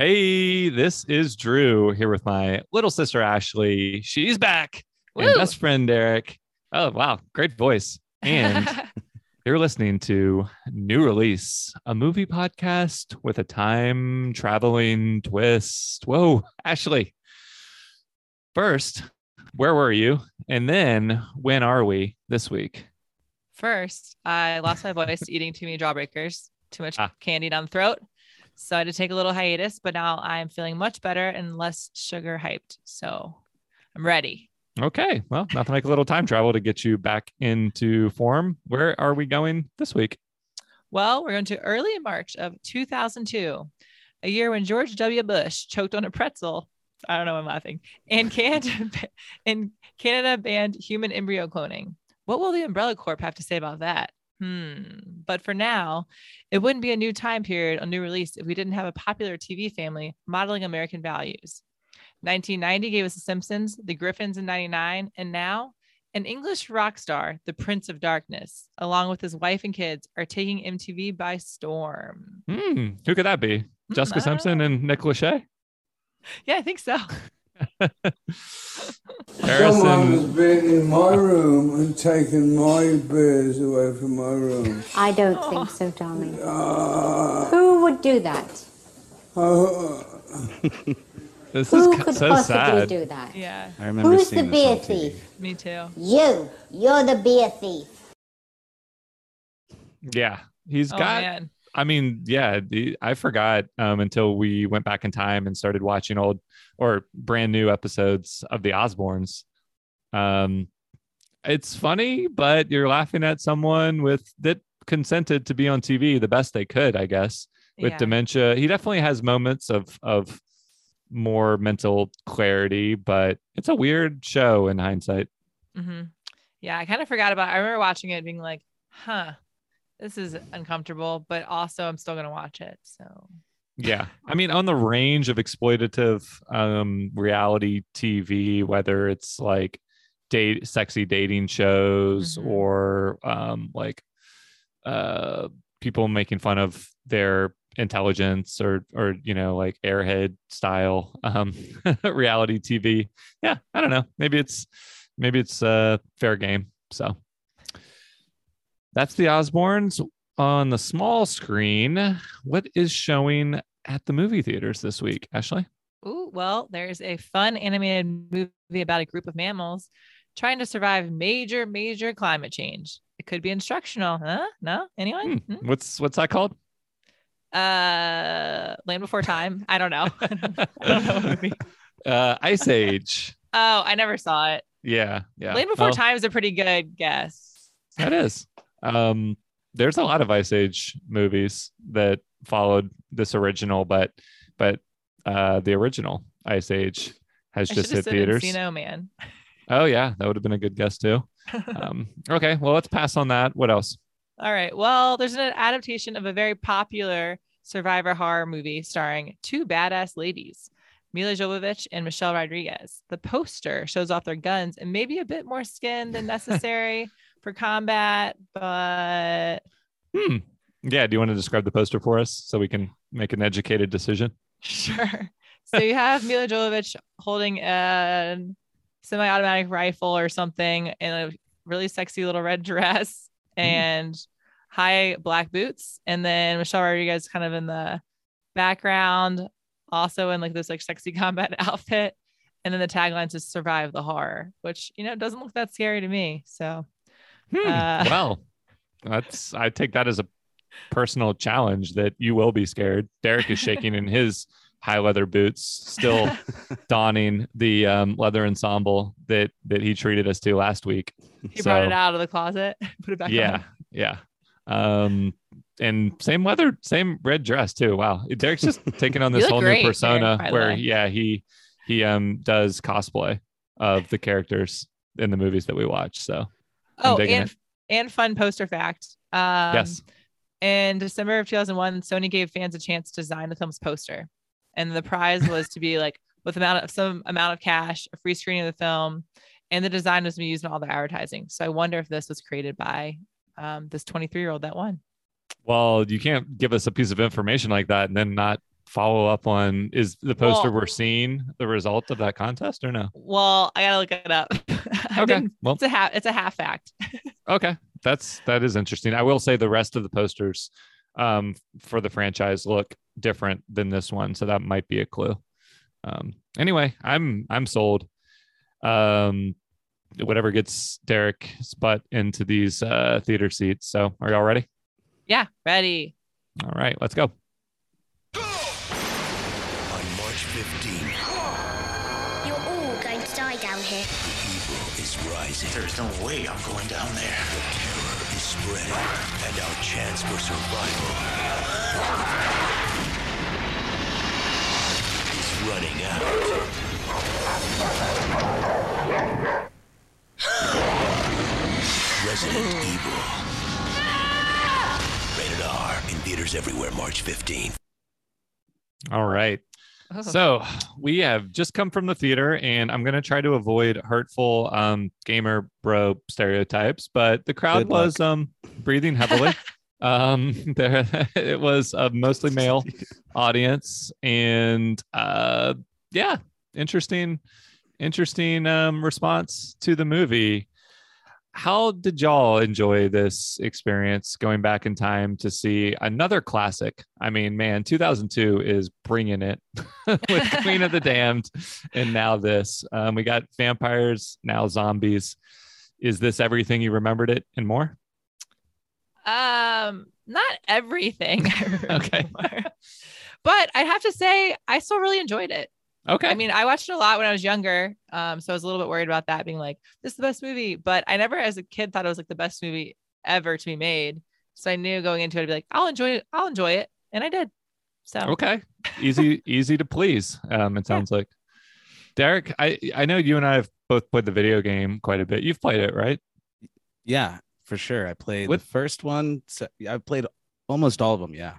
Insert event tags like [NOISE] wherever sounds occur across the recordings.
Hey, this is Drew here with my little sister Ashley. She's back. And best friend Derek. Oh, wow. Great voice. And [LAUGHS] you're listening to New Release, a movie podcast with a time traveling twist. Whoa, Ashley. First, where were you? And then, when are we this week? First, I lost my voice eating too many jawbreakers, too much Ah. candy down the throat. So I had to take a little hiatus, but now I'm feeling much better and less sugar hyped. So I'm ready. Okay. Well, nothing like a little time travel to get you back into form. Where are we going this week? Well, we're going to early March of 2002, a year when George W. Bush choked on a pretzel. I don't know, I'm laughing. And Canada, [LAUGHS] and Canada banned human embryo cloning. What will the Umbrella Corp have to say about that? Hmm. But for now, it wouldn't be a new time period a new release if we didn't have a popular TV family modeling American values. 1990 gave us The Simpsons, The Griffins in 99, and now an English rock star, the Prince of Darkness, along with his wife and kids, are taking MTV by storm. Hmm. Who could that be? Hmm, Jessica Simpson know. and Nick Lachey? Yeah, I think so. [LAUGHS] Someone has been in my room and taken my beers away from my room. I don't think so, darling. Uh, Who would do that? uh, This is Who could so possibly sad. do that? Yeah, I remember Who's the beer this TV. thief? me too. You. You're the beer thief. Yeah. He's Oh got, man. I mean, yeah, the, I forgot um, until we went back in time and started watching old or brand new episodes of The Osbournes. Um, it's funny, but you're laughing at someone with that consented to be on TV the best they could, I guess. with yeah. dementia. He definitely has moments of of more mental clarity, but it's a weird show in hindsight. hmm Yeah, I kind of forgot about. I remember watching it, being like, "Huh, this is uncomfortable," but also I'm still gonna watch it. So Yeah. I mean, on the range of exploitative um reality TV, whether it's like date sexy dating shows Mhm. or um like uh people making fun of their intelligence or or you know like airhead style um [LAUGHS] reality tv yeah i don't know maybe it's maybe it's uh fair game so that's the osbournes on the small screen what is showing at the movie theaters this week ashley Ooh, well, there's a fun animated movie about a group of mammals trying to survive major, major climate change. It could be instructional, huh? No, anyone? Hmm, what's what's that called Hmm? Uh, Land Before Time. I don't know. [LAUGHS] I don't know. [LAUGHS] uh ice age Oh, I never saw it. yeah yeah Land Before Well, Time is a pretty good guess. That is. Um, there's a lot of Ice Age movies that followed this original, but but uh, the original Ice Age has just hit theaters. Encino Man. [LAUGHS] Oh yeah, that would have been a good guess too. [LAUGHS] Um, okay, well let's pass on that. What else? All right. Well, there's an adaptation of a very popular survivor horror movie starring two badass ladies, Milla Jovovich and Michelle Rodriguez. The poster shows off their guns and maybe a bit more skin than necessary [LAUGHS] for combat, but Hmm. Yeah. Do you want to describe the poster for us so we can make an educated decision? sure. So you have Milla Jovovich holding a semi-automatic rifle or something in a really sexy little red dress and high black boots. And then Michelle Rodriguez kind of in the background, also in like this like sexy [LAUGHS] combat outfit. And then the tagline says survive the horror, which you know doesn't look that scary to me. So Hmm. Uh, well, that's I take that as a personal challenge that you will be scared. Derek is shaking in his high leather boots, still [LAUGHS] donning the um, leather ensemble that that he treated us to last week. he brought it out of the closet, [LAUGHS] put it back yeah, on. yeah. Um, and same leather, same red dress too. Wow, Derek's just [LAUGHS] taking on this whole great, new persona Derek, where, yeah, he he um does cosplay of the characters in the movies that we watch. So I'm Oh, and it. and fun poster fact. Um, yes, In December of 2001, Sony gave fans a chance to design the film's poster, and the prize was to be [LAUGHS] like with amount of some amount of cash, a free screening of the film, and the design was to be used in all the advertising. So I wonder if this was created by um, this 23 year old that won. Well, you can't give us a piece of information like that and then not follow up on is the poster Well- we're seeing the result of that contest or no? Well, I gotta look it up. [LAUGHS] Okay. Well, it's a half. It's a half fact. [LAUGHS] okay. That's that is interesting. I will say the rest of the posters um for the franchise look different than this one, so that might be a clue. Um anyway, I'm I'm sold. Um whatever gets Derek's butt into these uh theater seats. So are y'all ready? Yeah, ready. All right, let's go. Rising. There's no way I'm going down there. The terror is spreading, and our chance for survival is running out. Resident [GASPS] Evil. Rated R in theaters everywhere March 15th. All right. Oh. So we have just come from the theater, and I'm going to try to avoid hurtful um, gamer bro stereotypes, but the crowd Good luck. was um, breathing heavily. [LAUGHS] um, [LAUGHS] there, it was a mostly male [LAUGHS] audience, and uh, yeah, interesting, interesting um, response to the movie. How did y'all enjoy this experience going back in time to see another classic? I mean, man, 2002 is bringing it [LAUGHS] with Queen of the [LAUGHS] Damned, and now this. Um, we got vampires, now zombies. Is this everything you remembered it and more? Um, not everything. [LAUGHS] Okay. but I have to say, I still really enjoyed it. Okay. I mean, I watched it a lot when I was younger. Um, so I was a little bit worried about that being like, this is the best movie. But I never, as a kid, thought it was like the best movie ever to be made. So I knew going into it, I'd be like, I'll enjoy it. I'll enjoy it. And I did. So okay. Easy, [LAUGHS] easy to please. Um, it sounds like. Derek, I I know you and I have both played the video game quite a bit. You've played it, right? Yeah, for sure. I played What- the first one. So I played almost all of them. Yeah.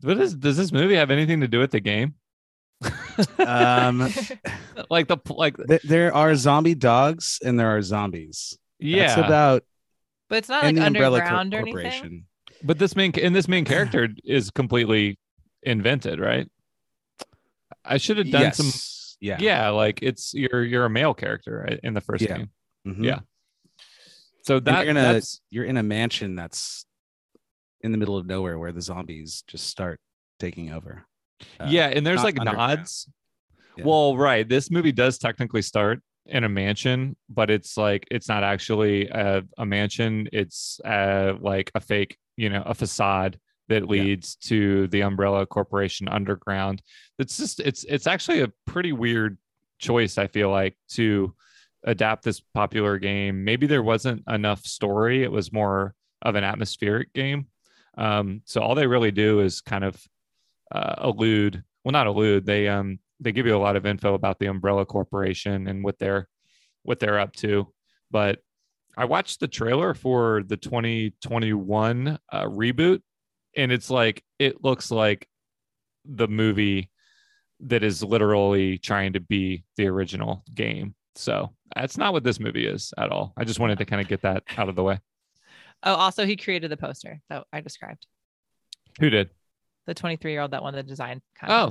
What is does this movie have anything to do with the game? Um, [LAUGHS] like the like th- there are zombie dogs and there are zombies. yeah. That's about but it's not in like the Umbrella Cor- underground or anything. But this main and this main character is completely invented, right? I should have done yes. some. Yeah. Yeah, like it's you're you're a male character right, in the first Yeah. game. Mhm. Yeah. So that you're in a that's you're in a mansion that's in the middle of nowhere where the zombies just start taking over. Uh, yeah, and there's like nods. Yeah. Well, right. This movie does technically start in a mansion, but it's like it's not actually a, a mansion. It's uh, like a fake, you know, a facade that leads to the Umbrella Corporation underground. It's just it's it's actually a pretty weird choice. I feel like to adapt this popular game. Maybe there wasn't enough story. It was more of an atmospheric game. Um, so all they really do is kind of uh, allude well not allude they um they give you a lot of info about the umbrella corporation and what they're what they're up to. But i watched the trailer for the 2021 uh, reboot and it's like it looks like the movie that is literally trying to be the original game. So that's not what this movie is at all. I just wanted to kind of get that out of the way. Oh, also he created the poster that I described. who did The 23 year old that won the design Oh.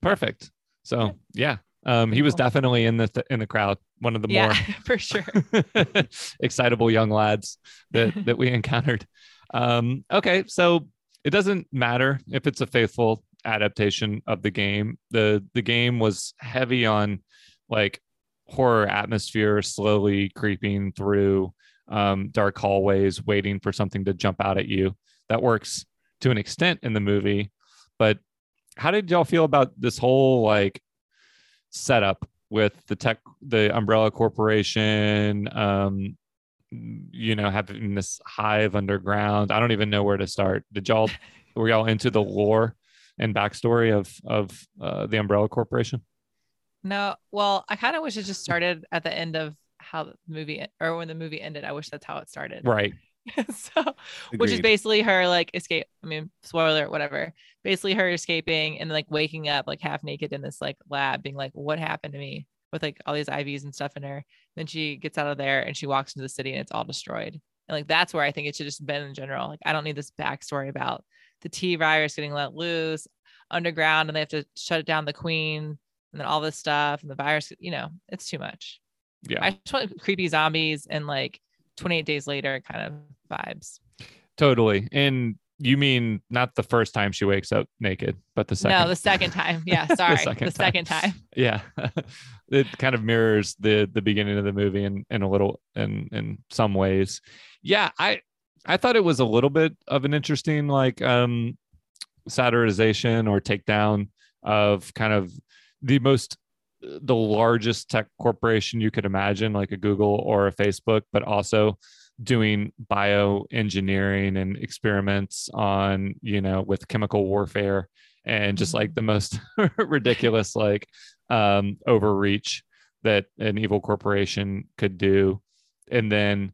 perfect so yeah um he was definitely in the th- in the crowd one of the yeah, more [LAUGHS] for sure. [LAUGHS] excitable young lads that [LAUGHS] that we encountered. Um, okay, so it doesn't matter if it's a faithful adaptation of the game. the The game was heavy on like horror atmosphere, slowly creeping through um, dark hallways, waiting for something to jump out at you. That works to an extent in the movie, but how did y'all feel about this whole like setup with the tech the umbrella corporation um you know having this hive underground? I don't even know where to start. Did y'all [LAUGHS] were y'all into the lore and backstory of of uh, the umbrella corporation? No, well, I kind of wish it just started at the end of how the movie or when the movie ended. I wish that's how it started. right [LAUGHS] so, which is basically her like escape. I mean, spoiler, whatever. Basically, her escaping and like waking up like half naked in this like lab, being like, "What happened to me?" With like all these IVs and stuff in her. Then she gets out of there and she walks into the city and it's all destroyed. And like that's where I think it should just been in general. Like I don't need this backstory about the T virus getting let loose. underground and they have to shut it down the queen and then all this stuff and the virus. You know, it's too much. Yeah. I just want creepy zombies and like 28 days later kind of vibes. Totally. And you mean not the first time she wakes up naked, but the second. No, the second [LAUGHS] time. Yeah, sorry. the second second, time. time. [LAUGHS] yeah. [LAUGHS] it kind of mirrors the the beginning of the movie in, in a little in in some ways. Yeah, I I thought it was a little bit of an interesting like um satirization or takedown of kind of the most the largest tech corporation you could imagine, like a Google or a Facebook, but also doing bioengineering and experiments on, you know, with chemical warfare and just like the most [LAUGHS] ridiculous like um overreach that an evil corporation could do. And then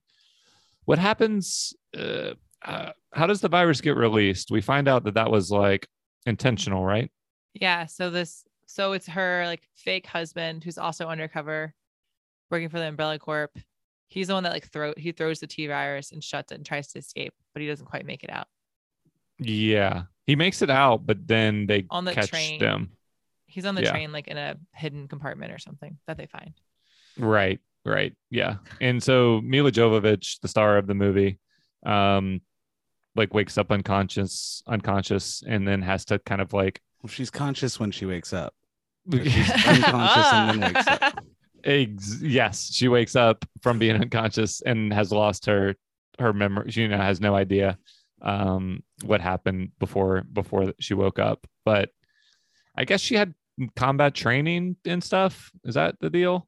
what happens uh, uh, how does the virus get released? We find out that that was like intentional, right? Yeah. So this, so it's her like fake husband who's also undercover, working for the Umbrella Corp. He's the one that like throw he throws the T virus and shuts it and tries to escape, but he doesn't quite make it out. Yeah. He makes it out, but then they On the catch train. them. He's on the Yeah. train like in a hidden compartment or something that they find. Right, right. Yeah. And so Milla Jovovich, the star of the movie, um, like wakes up unconscious, unconscious, and then has to kind of like Well, she's conscious when she wakes up. Or she's [LAUGHS] unconscious and then wakes up. Ex- yes, she wakes up from being unconscious and has lost her her memory. She you know has no idea um what happened before before she woke up. But I guess she had combat training and stuff. Is that the deal?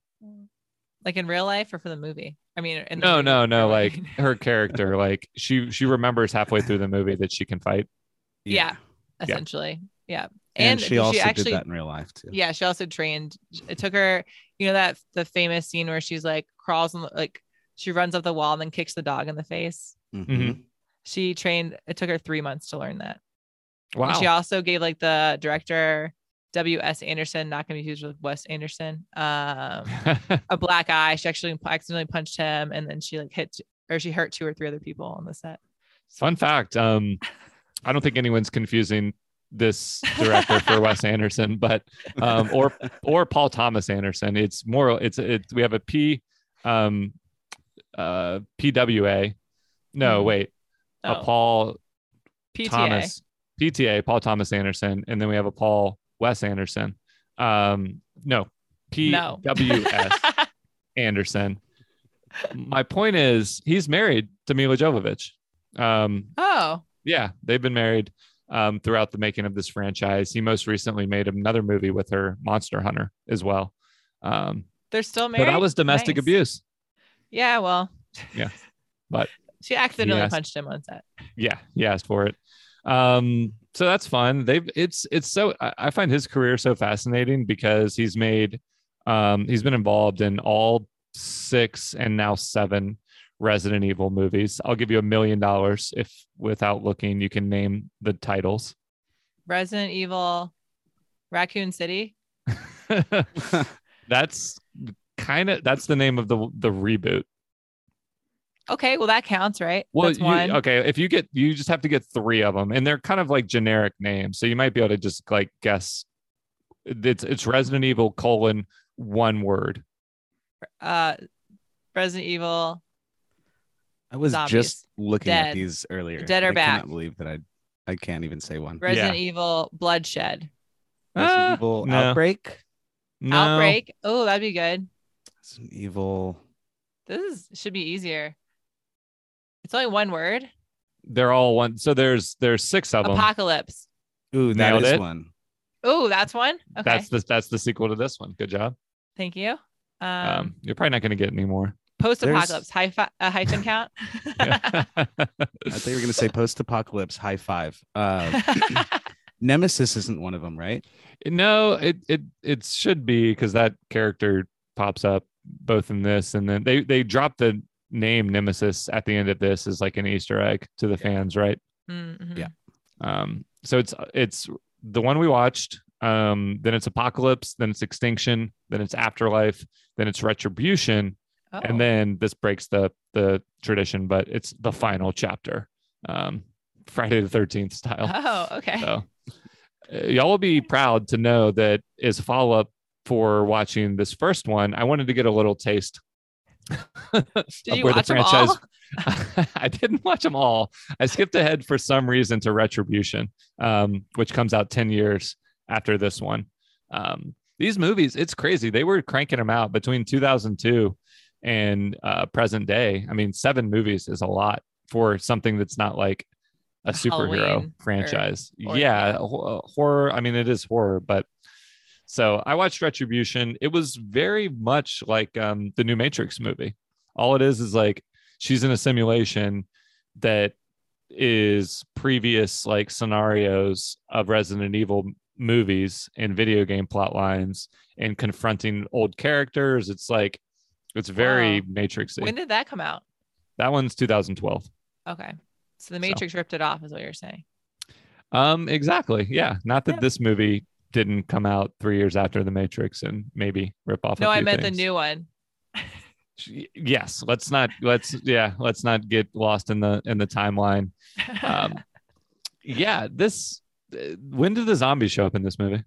like in real life or for the movie? I mean, in the No, movie, no, no. or Like her [LAUGHS] character, like she she remembers halfway through the movie that she can fight. yeah, essentially, yeah. And, she also actually, did that in real life too. yeah, she also trained. It took her, you know, that the famous scene where she's like crawls on the, like she runs up the wall and then kicks the dog in the face. Mhm. She trained. It took her three months to learn that. Wow. And she also gave like the director W.S. Anderson, not gonna be confused with Wes Anderson, um, [LAUGHS] a black eye. She actually accidentally punched him, and then she like hit or she hurt two or three other people on the set. Fun fact. Um, I don't think anyone's confusing this director for [LAUGHS] Wes Anderson, but um, or or Paul Thomas Anderson. It's more. It's it's we have a P, um, uh, PWA. No, Mhm. wait, a Oh, Paul PTA. Thomas PTA, Paul Thomas Anderson, and then we have a Paul Wes Anderson. Um, no, No. PWS [LAUGHS] Anderson. My point is, he's married to Milla Jovovich. Um, oh, yeah, they've been married um, throughout the making of this franchise. He most recently made another movie with her, Monster Hunter, as well. Um, they're still but that was domestic Nice. abuse. Yeah, well, [LAUGHS] Yeah. But [LAUGHS] she accidentally asked- punched him on set. yeah, he asked for it. Um, so that's fun. They've it's it's so I, I find his career so fascinating because he's made um he's been involved in all six and now seven Resident Evil movies. I'll give you a million dollars if without looking you can name the titles. Resident Evil, Raccoon City. [LAUGHS] that's kind of that's the name of the the reboot. Okay, well that counts, right? Well, That's you, one. okay, if you get you just have to get three of them, and they're kind of like generic names, so you might be able to just like guess. It's it's Resident Evil colon one word. Uh, Resident Evil. I was Zombies. just looking at these earlier. Dead or I back. cannot believe that I I can't even say one. Resident Evil Bloodshed. Resident Ah, Evil no. Outbreak. No. Outbreak. Oh, that'd be good. Resident Evil. This is, should be easier. It's only one word. They're all one. So there's there's six of them. Apocalypse. Ooh, that Nailed is it. one. Oh, that's one. Okay. That's the that's the sequel to this one. Good job. Thank you. Um, Um, you're probably not going to get any more. Post-apocalypse hyphen, a hyphen [LAUGHS] count. I thought you were gonna say [LAUGHS] post-apocalypse high five. Uh, [LAUGHS] Nemesis isn't one of them, right? no, it it it should be because that character pops up both in this and then they they dropped the name Nemesis at the end of this as like an Easter egg to the fans, right? Mhm. Yeah. Um, so it's it's the one we watched. Um, then it's Apocalypse, then it's Extinction, then it's Afterlife, then it's Retribution, Oh. and then this breaks the the tradition, but it's the final chapter. Um, Friday the Thirteenth style. [LAUGHS] Oh, okay. So uh, y'all will be proud to know that as a follow up for watching this first one, I wanted to get a little taste. [LAUGHS] Did of you where the franchise... them all? [LAUGHS] I didn't watch them all. I skipped ahead for some reason to Retribution, um, which comes out 10 years after this one. Um, these movies, it's crazy. They were cranking them out between 2002 and uh, present day. I mean, seven movies is a lot for something that's not like a superhero Halloween franchise. or- yeah, yeah. horror. I mean, it is horror, but so I watched Retribution. It was very much like um, the new Matrix movie. All it is is like she's in a simulation that is previous like scenarios of Resident Evil movies and video game plot lines and confronting old characters. It's like it's very Wow. Matrixy. When did that come out? that one's 2012. Okay. So the Matrix ripped it off, is what you're saying. Um, exactly. Yeah. Not that Yeah. this movie didn't come out three years after the Matrix and maybe rip off. a No, I meant things. the new one. Yes. Let's not. Let's yeah. Let's not get lost in the in the timeline. Um, [LAUGHS] yeah. This. uh, When did the zombies show up in this movie?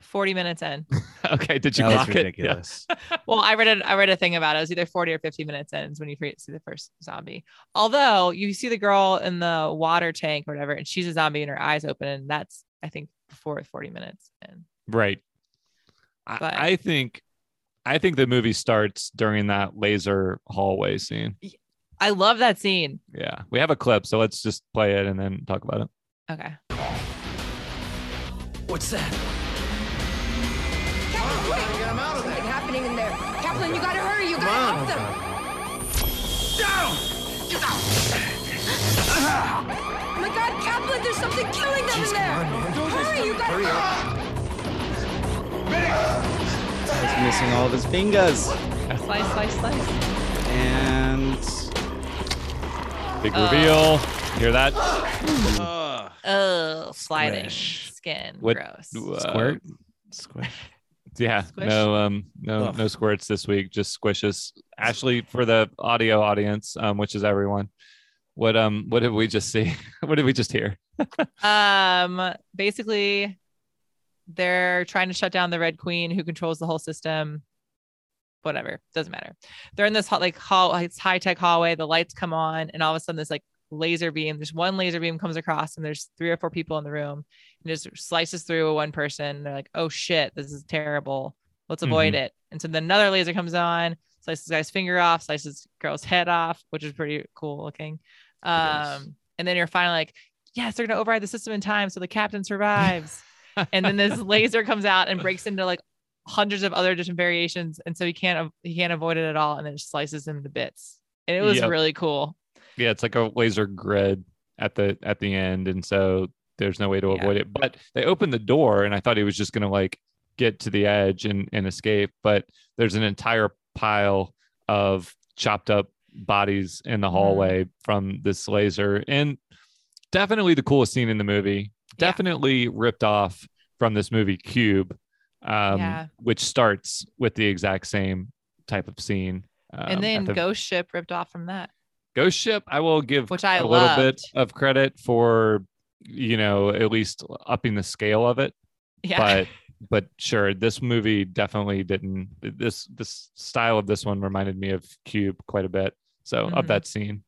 40 minutes in. [LAUGHS] okay. Did you That was clock it? Yeah. ridiculous. [LAUGHS] Well, I read a, I read a thing about it. It was either 40 or 50 minutes in when you see the first zombie. Although you see the girl in the water tank or whatever, and she's a zombie and her eyes open, and that's I think before 40 minutes in. Right. I, But- I think. I think the movie starts during that laser hallway scene. I love that scene. Yeah, we have a clip, so let's just play it and then talk about it. Okay. What's that? You gotta help them. Oh my God, Kaplan! There's something killing them in there. hurry! You gotta He's missing all of his fingers. Slice, slice, slice. And Big Uh, reveal. Hear that? uh, Oh, sliding Squish. skin. What- Gross. Uh, squirt. Squish. Yeah, Squish? no, um, no, Ugh. no squirts this week. Just squishes. Ashley, for the audio audience, um, which is everyone, what um, what did we just see? [LAUGHS] what did we just hear? [LAUGHS] Um, basically, they're trying to shut down the Red Queen, who controls the whole system. Whatever, doesn't matter. They're in this hot, like hall, it's high tech hallway. The lights come on, and all of a sudden, this like laser beam. There's one laser beam comes across, and there's three or four people in the room, and just slices through one person. They're like, "Oh shit, this is terrible. Let's avoid it." And so then another laser comes on, slices guy's finger off, slices girl's head off, which is pretty cool looking. Um, and then you're finally like, yes, they're gonna override the system in time, so the captain survives. [LAUGHS] and then this laser comes out and breaks into like hundreds of other different variations, and so he can't he can't avoid it at all, and then just slices him to bits. And it was Yep. really cool. Yeah, it's like a laser grid at the at the end, and so there's no way to Yeah. avoid it. But they opened the door, and I thought he was just gonna like get to the edge and and escape. But there's an entire pile of chopped up bodies in the Mhm. hallway from this laser, and definitely the coolest scene in the movie. Yeah. Definitely ripped off from this movie Cube, um, Yeah. which starts with the exact same type of scene. um, and then the- Ghost Ship ripped off from that. Ghost Ship, I will give Which I a little bit of credit for, you know, at least upping the scale of it. Yeah. But [LAUGHS] but sure, this movie definitely didn't. This this style of this one reminded me of Cube quite a bit. So of Mhm. that scene,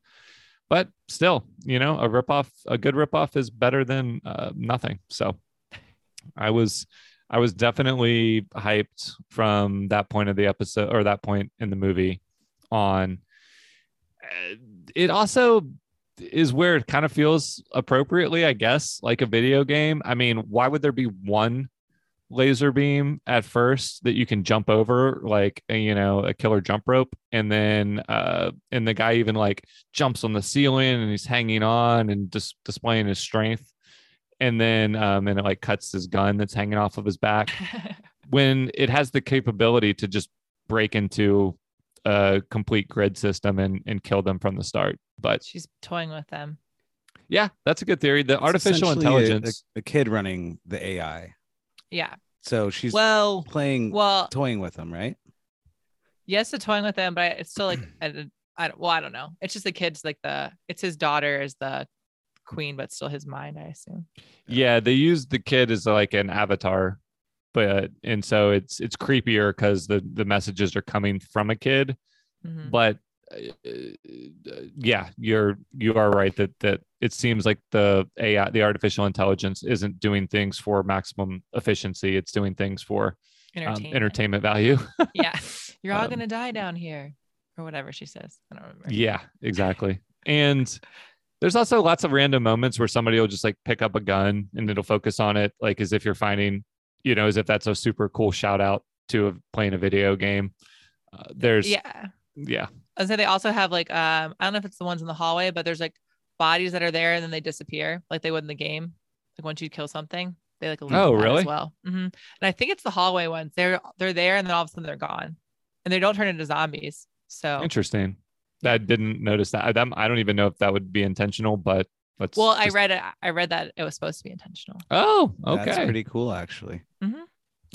but still, you know, a ripoff, a good ripoff is better than uh, nothing. So [LAUGHS] I was I was definitely hyped from that point of the episode or that point in the movie on. Uh, It also is where it kind of feels appropriately, I guess, like a video game. I mean, why would there be one laser beam at first that you can jump over, like a, you know, a killer jump rope, and then uh, and the guy even like jumps on the ceiling and he's hanging on and just displaying his strength, and then um, and it like cuts his gun that's hanging off of his back. [LAUGHS] When it has the capability to just break into a complete grid system and and kill them from the start. But She's toying with them. yeah, that's a good theory. The It's artificial intelligence. A, a kid running the AI. Yeah. So she's Well, playing, well, toying with them, right? yes, to toying with them, but it's still like, [CLEARS THROAT] I, I, well, I don't know. It's just the kids, like the, it's his daughter is the queen, but still his mind, I assume. Yeah, they use the kid as like an avatar, but and so it's it's creepier because the the messages are coming from a kid. Mhm. But uh, yeah, you're you are right that that it seems like the AI, the artificial intelligence, isn't doing things for maximum efficiency. It's doing things for um, Entertainment. entertainment value. [LAUGHS] yeah. You're all Um, gonna die down here. Or whatever she says. I don't remember. Yeah, exactly. And there's also lots of random moments where somebody will just like pick up a gun and it'll focus on it, like as if you're finding, you know, as if that's a super cool shout out to a, playing a video game. Uh, there's, yeah, Yeah. I say they also have like um I don't know if it's the ones in the hallway, but there's like bodies that are there and then they disappear like they would in the game. Like once you kill something, they like Oh, really? as well. hmm And I think it's the hallway ones. They're they're there and then all of a sudden they're gone, and they don't turn into zombies. So interesting. I didn't notice that. I, that. I don't even know if that would be intentional, but let's. well, I read it. I read that it was supposed to be intentional. Oh, okay. That's pretty cool, actually.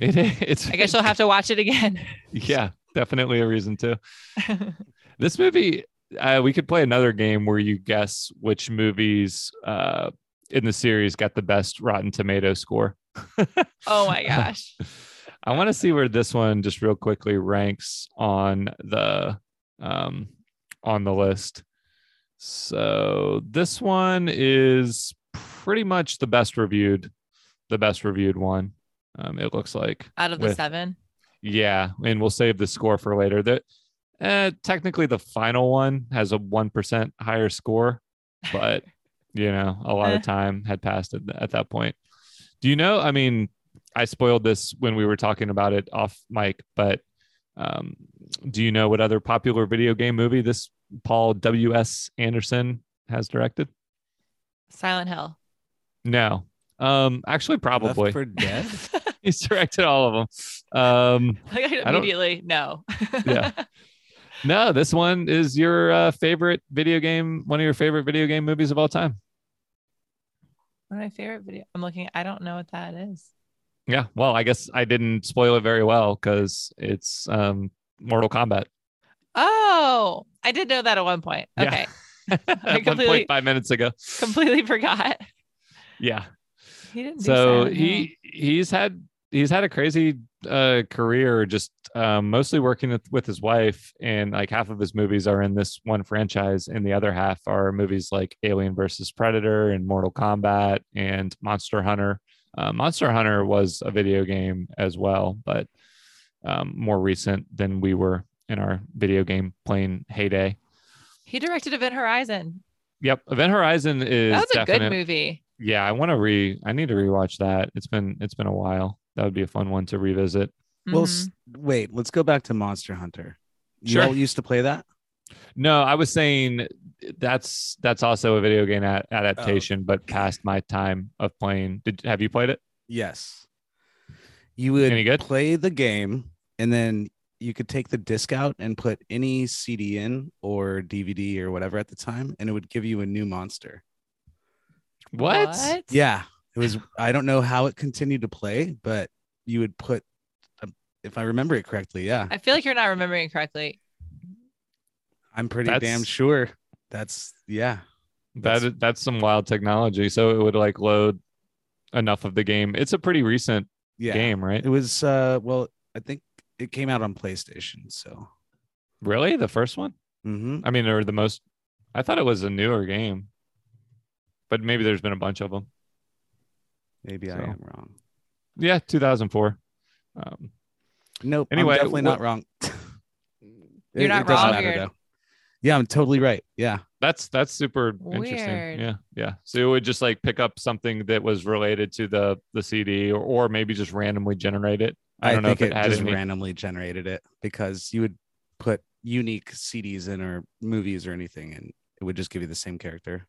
It, it's. I guess you'll have to watch it again. [LAUGHS] Yeah, definitely a reason to. [LAUGHS] This movie, uh, we could play another game where you guess which movies uh, in the series got the best Rotten Tomato score. [LAUGHS] oh my gosh. I want to see where this one just real quickly ranks on the um, on the list. So this one is pretty much the best reviewed, the best reviewed one. Um, it looks like Out of the with- seven. yeah, and we'll save the score for later. That uh, technically the final one has a one percent higher score, but [LAUGHS] you know a lot Eh. of time had passed at, at that point. Do you know? I mean, I spoiled this when we were talking about it off mic, but um, do you know what other popular video game movie this Paul W S Anderson has directed? Silent Hill. No, um, actually, probably Left for Dead. [LAUGHS] he's directed all of them. Um, [LAUGHS] Like, I don't- immediately, no. [LAUGHS] Yeah. No, this one is your uh, favorite video game, one of your favorite video game movies of all time. One of my favorite video. I'm looking. I don't know what that is. Yeah. Well, I guess I didn't spoil it very well because it's um, Mortal Kombat. Oh, I did know that at one point. Yeah. Okay. [LAUGHS] At [LAUGHS] 1.5 minutes ago. Completely forgot. Yeah. He didn't. So he he's had he's had a crazy uh, career, just um, mostly working with, with his wife, and like half of his movies are in this one franchise, and the other half are movies like Alien versus Predator and Mortal Kombat and Monster Hunter. Uh, Monster Hunter was a video game as well, but um, more recent than we were in our video game playing heyday. He directed Event Horizon. Yep, Event Horizon is That was a definite- good movie. yeah, I want to re. I need to rewatch that. It's been it's been a while. That would be a fun one to revisit. Well, Mhm. s- wait, let's go back to Monster Hunter. You Sure. all used to play that? No, I was saying that's that's also a video game a- adaptation, but past my time of playing. Did have you played it? Yes. You would play the game and then you could take the disc out and put any CD in or DVD or whatever at the time, and it would give you a new monster. What? Yeah. It was, I don't know how it continued to play, but you would put, um, if I remember it correctly, yeah, I feel like you're not remembering correctly. I'm pretty That's- damn sure. That's, yeah. That that's some wild technology. So it would like load enough of the game. It's a pretty recent Yeah. game, right? It was, uh, well, I think it came out on PlayStation. So, Really, the first one? Mhm. I mean, or the most. I thought it was a newer game, but maybe there's been a bunch of them. maybe I am wrong. Yeah, 2004. Um, Nope. Anyway, I'm definitely not wrong. [LAUGHS] You're It- not it doesn't wrong, matter, though. Yeah, I'm totally right. Yeah. that's that's super Weird. interesting. Yeah, yeah. So it would just like pick up something that was related to the the CD, or or maybe just randomly generate it. I I, don't know think if it, it, had just any. randomly generated it because you would put unique CDs in or movies or anything, and it would just give you the same character.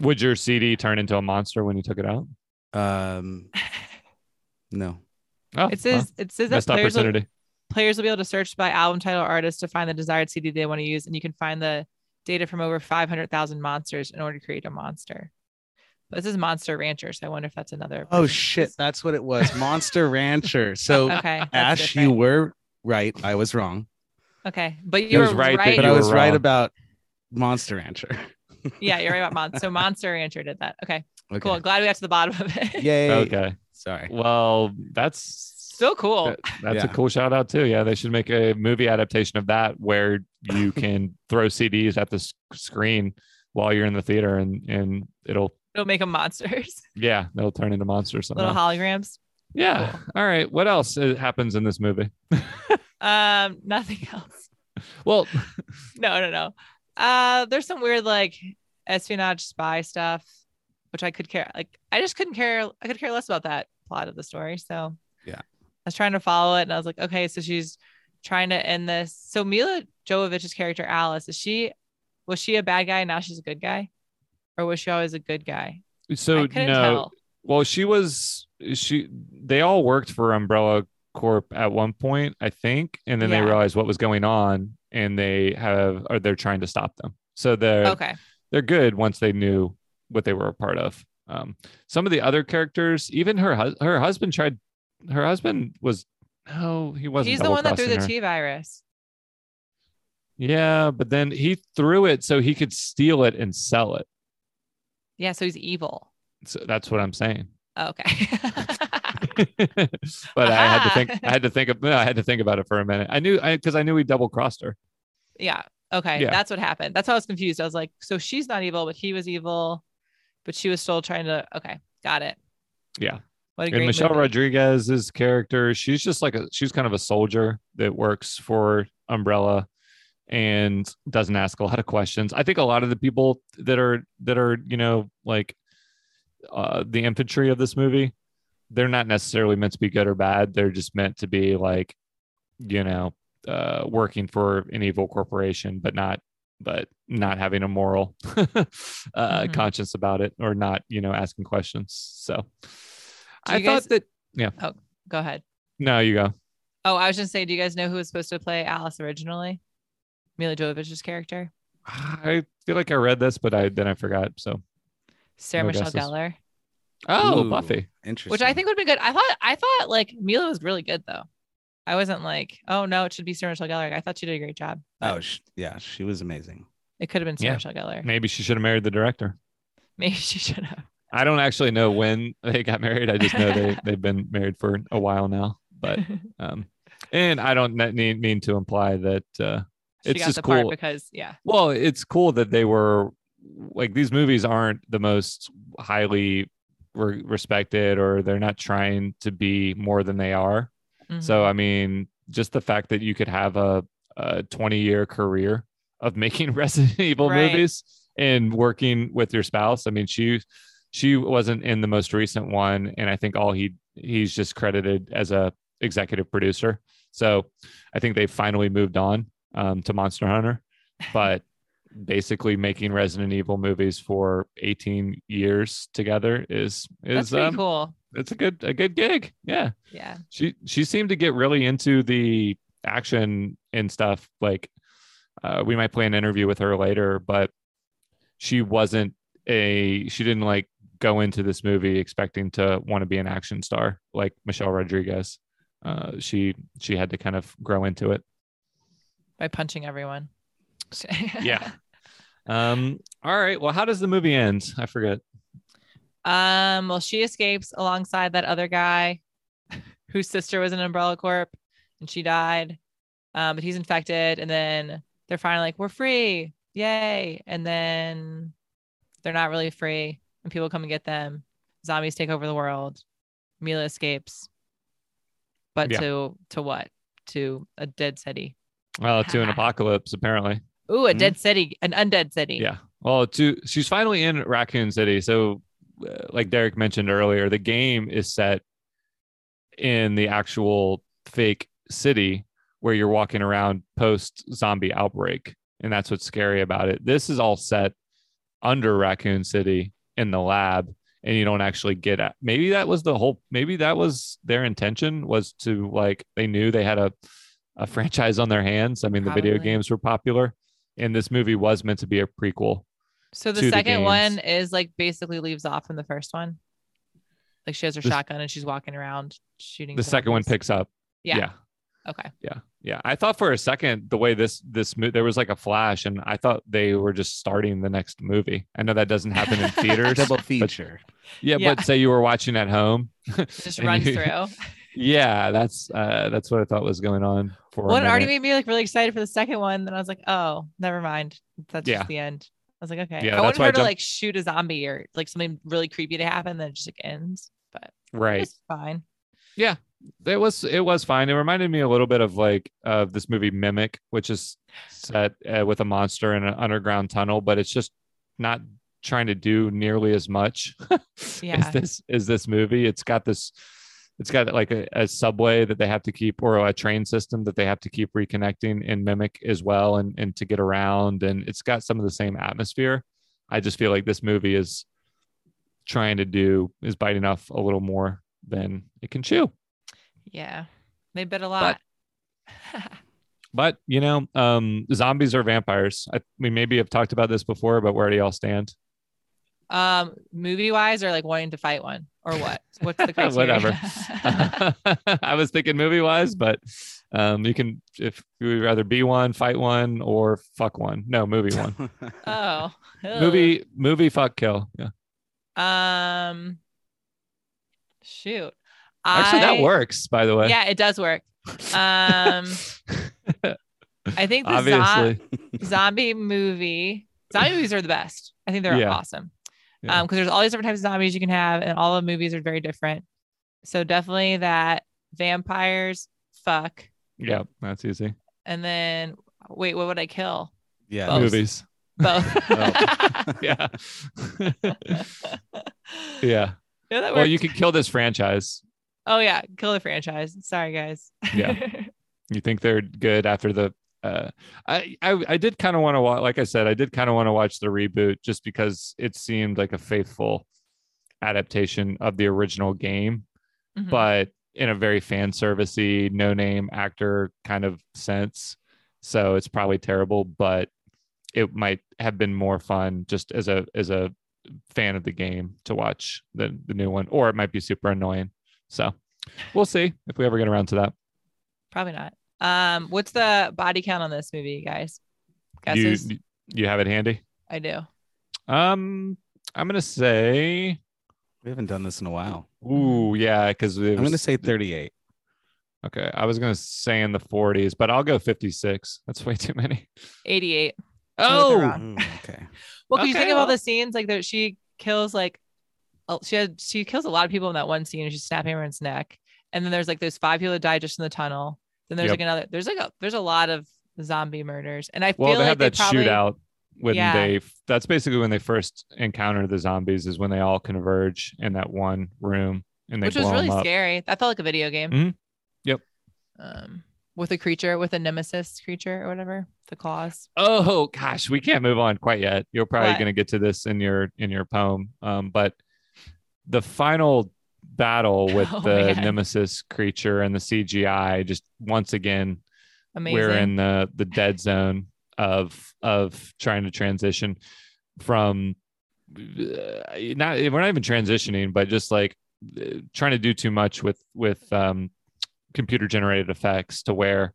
Would your CD turn into a monster when you took it out? Um, no. Oh, It says it says that missed players will, players will be able to search by album title artist to find the desired CD they want to use, and you can find the data from over 500,000 monsters in order to create a monster. But this is Monster Rancher, so I wonder if that's another. Oh shit, that's what it was. Monster Rancher. So [LAUGHS] Okay, that's Ash, you were right. I was wrong, okay, but you was were right right. but I were was right about Monster Rancher. [LAUGHS] Yeah, you're right about Monster. [LAUGHS] So Monster Rancher did that. Okay, Okay. cool. Glad we got to the bottom of it. Yay. Okay. Sorry. Well, that's So cool. that- that's a cool shout out too. Yeah, they should make a movie adaptation of that where you can throw CDs at the s- screen while you're in the theater, and and it'll It'll make them monsters. [LAUGHS] yeah, they'll turn into monsters Little holograms. Yeah. All right. What else uh, happens in this movie? [LAUGHS] Um, nothing else. Well, [LAUGHS] No, no, no. Uh, there's some weird like espionage spy stuff, which I could care. Like, I just couldn't care. I could care less about that plot of the story. So Yeah. I was trying to follow it, and I was like, okay, so she's trying to end this. So Milla Jovovich's character Alice is she? Was she a bad guy and now she's a good guy, or was she always a good guy? so no. tell. Well, she was she. They all worked for Umbrella Corp at one point, I think, and then Yeah. they realized what was going on, and they have or they're trying to stop them. So they're Okay. they're good once they knew what they were a part of. Um, some of the other characters, even her hus- her husband tried. Her husband was no, he wasn't. He's the one that threw the. T virus. Yeah, but then he threw it so he could steal it and sell it. Yeah, so he's evil. So that's what I'm saying. Oh, okay. [LAUGHS] but I had to think. I had to think. Of, no, I had to think about it for a minute. I knew because I, knew he double crossed her. Yeah. Okay. Yeah. That's what happened. That's how I was confused. I was like, so she's not evil, but he was evil, but she was still trying to. Okay. Got it. Yeah. What And Michelle movie. Rodriguez's character, she's just like a she's kind of a soldier that works for Umbrella and doesn't ask a lot of questions. I think a lot of the people that are that are, you know, like uh the infantry of this movie, they're not necessarily meant to be good or bad. They're just meant to be like, you know, uh working for an evil corporation, but not but not having a moral [LAUGHS] uh Mhm. conscience about it or not, you know, asking questions. So I guys- thought that yeah. Oh, Go ahead. no, you go. Oh, I was just saying, do you guys know who was supposed to play Alice originally? Milla Jovovich's character, I feel like I read this, but I then I forgot. So Sarah No Michelle guesses. Gellar, oh, Ooh, Buffy. Interesting. which I think would be good. I thought I thought like Milla was really good though. I wasn't like, oh no, it should be Sarah Michelle Gellar. I thought she did a great job. Oh, sh- yeah, she was amazing. it could have been Sarah Yeah. Michelle Gellar. Maybe she should have married the director. Maybe she should have. I don't actually know when they got married. I just know they [LAUGHS] they've been married for a while now. But [LAUGHS] um, and I don't ne- need, mean to imply that. uh she It's got just the part cool. because yeah. Well, it's cool that they were like these movies aren't the most highly re- respected, or they're not trying to be more than they are. So Mhm. I mean, just the fact that you could have a, a 20 year career of [LAUGHS] making Resident Evil Right. movies and working with your spouse. I mean, she she wasn't in the most recent one, and I think all he he's just credited as a executive producer. So I think they finally moved on um, to Monster Hunter, but basically making Resident Evil movies for 18 years together is that's is pretty um, cool. it's a good a good gig. Yeah Yeah. she she seemed to get really into the action and stuff like uh, we might play an interview with her later but she wasn't a she didn't like go into this movie expecting to want to be an action star like michelle rodriguez uh, she she had to kind of grow into it By punching everyone. [LAUGHS] Yeah. um all right well how does the movie end i forget Um, well, she escapes alongside that other guy [LAUGHS] whose sister was an Umbrella Corp and she died. Um, but he's infected, and then they're finally like, We're free. Yay. And then they're not really free, and people come and get them. Zombies take over the world. Milla escapes. But Yeah. to to what? To a dead city. Well to an apocalypse apparently Ooh, a Mhm. dead city, an undead city. Yeah. Well, to she's finally in Raccoon City. So, uh, like Derek mentioned earlier, the game is set in the actual fake city where you're walking around post zombie outbreak, and that's what's scary about it. This is all set under Raccoon City in the lab, and you don't actually get at. Maybe that was the whole. Maybe that was their intention was to like they knew they had a a franchise on their hands. I mean, the video games were popular, and this movie was meant to be a prequel. So the to the second one is like basically leaves off from the first one. Like she has her The shotgun and she's walking around shooting. The second one picks up. Yeah. yeah. Okay. Yeah, yeah. I thought for a second the way this this mo- there was like a flash, and I thought they were just starting the next movie. I know that doesn't happen in [LAUGHS] theaters. Double feature. yeah, Yeah. but say you were watching at home. Just [LAUGHS] and runs you- through. [LAUGHS] Yeah, that's uh that's what I thought was going on for. a One already made me like really excited for the second one. Then I was like, oh, never mind. That's Yeah. just the end. I was like, okay. Yeah, I wanted why I her to like shoot a zombie or like something really creepy to happen, then it just like ends. But right. it's fine. Yeah, it was it was fine. It reminded me a little bit of like of this movie Mimic, which is set uh, with a monster in an underground tunnel, but it's just not trying to do nearly as much [LAUGHS] [LAUGHS] as Yeah. this is this movie. It's got this. It's got like a, a subway that they have to keep, or a train system that they have to keep reconnecting in Mimic as well, and and to get around, and it's got some of the same atmosphere. I just feel like this movie is trying to do is biting off a little more than it can chew. Yeah. They bit a lot. But [LAUGHS] you know, um, zombies or vampires. I, we maybe have talked about this before, but where do y'all stand? Um, movie wise or like wanting to fight one or what? What's the [LAUGHS] criteria? Whatever. [LAUGHS] I was thinking movie wise, but um, you can if you would rather be one, fight one, or fuck one. No, movie one. [LAUGHS] oh. ugh. movie, movie, fuck, kill. Yeah, Um shoot. actually, that works. By the way, Yeah, it does work. Um I think the zo- obviously, zombie movie zombie movies are the best. I think they're Yeah. awesome. Yeah. Um, because there's all these different types of zombies you can have, and all the movies are very different. So definitely that vampires, fuck. yeah, that's easy. And then wait, what would I kill? Yeah. Both. Movies, Both. [LAUGHS] [LAUGHS] yeah, [LAUGHS] yeah. Yeah, that Well, you could kill this franchise. Oh yeah, kill the franchise. Sorry guys. Yeah. you think they're good after the uh i i, I did kind of want to watch like i said i did kind of want to watch the reboot just because it seemed like a faithful adaptation of the original game Mhm. but in a very fan servicey no name actor kind of sense so it's probably terrible but it might have been more fun just as a as a fan of the game to watch the the new one or it might be super annoying so we'll see if we ever get around to that Probably not. Um, what's the body count on this movie, guys? you Guesses? you have it handy I do. um i'm gonna say We haven't done this in a while. ooh yeah because I'm going to say 38. okay i was gonna say in the 40s but i'll go 56 that's way too many 88. oh wrong. Ooh, okay. Well, can you Okay, think of all the scenes like that she kills like oh, she had she kills a lot of people in that one scene and she's snapping everyone's neck. And then there's like those five people that die just in the tunnel. Then there's Yep. like another there's like a there's a lot of zombie murders. And I well feel they like have they that probably shootout when Yeah. they that's basically when they first encounter the zombies is when they all converge in that one room and they which was really scary. That felt like a video game. Mhm. Yep. Um with a creature, with a nemesis creature or whatever, the claws. Oh gosh, we can't move on quite yet. You're probably going to get to this in your in your poem. Um, but the final battle [LAUGHS] with Oh, the man. nemesis creature and the CGI, just once again, Amazing. we're in the the dead zone of of trying to transition from uh, not we're not even transitioning, but just like uh, trying to do too much with with um, computer generated effects to where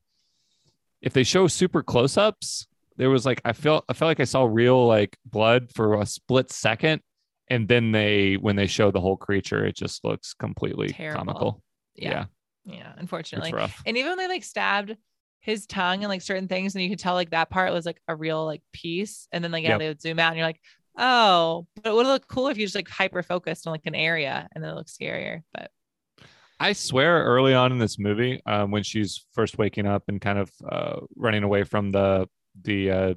if they show super close ups, there was like I felt I felt like I saw real like blood for a split second, and then they when they show the whole creature, it just looks completely Terrible. comical. yeah. Yeah, it's unfortunately. rough. And even when they like stabbed his tongue and like certain things, and you could tell like that part was like a real like piece. And then like yeah, Yep. they would zoom out and you're like, oh, but it would look cool if you just like hyper focused on like an area and then it looks scarier. But I swear early on in this movie, um, when she's first waking up and kind of uh, running away from the the uh,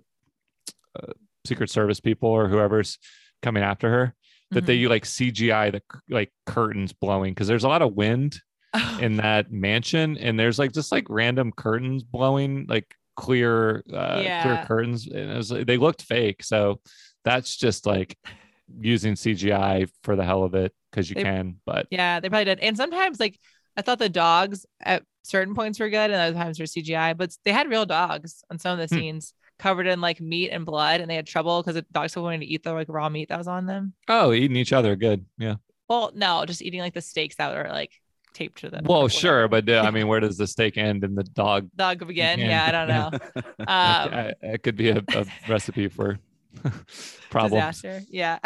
uh, Secret Service people or whoever's coming after her, that Mm-hmm. they like CGI the like curtains blowing because there's a lot of wind mhm. in that mansion and there's like just like random curtains blowing like clear uh, clear curtains and it was, they looked fake so that's just like using CGI for the hell of it because you They- can but yeah, they probably did. And sometimes like I thought the dogs at certain points were good and other times were CGI, but they had real dogs on some of the Hmm. scenes covered in like meat and blood and they had trouble because the dogs were wanted to eat the like raw meat that was on them. oh eating each other good yeah Well, no, just eating like the steaks that were like taped to them. Well, sure, but uh, I [LAUGHS] mean, where does the steak end and the dog? dog begin. Yeah. I don't know. [LAUGHS] Um, Uh, it could be a, a recipe for [LAUGHS] problems. disaster. Yeah.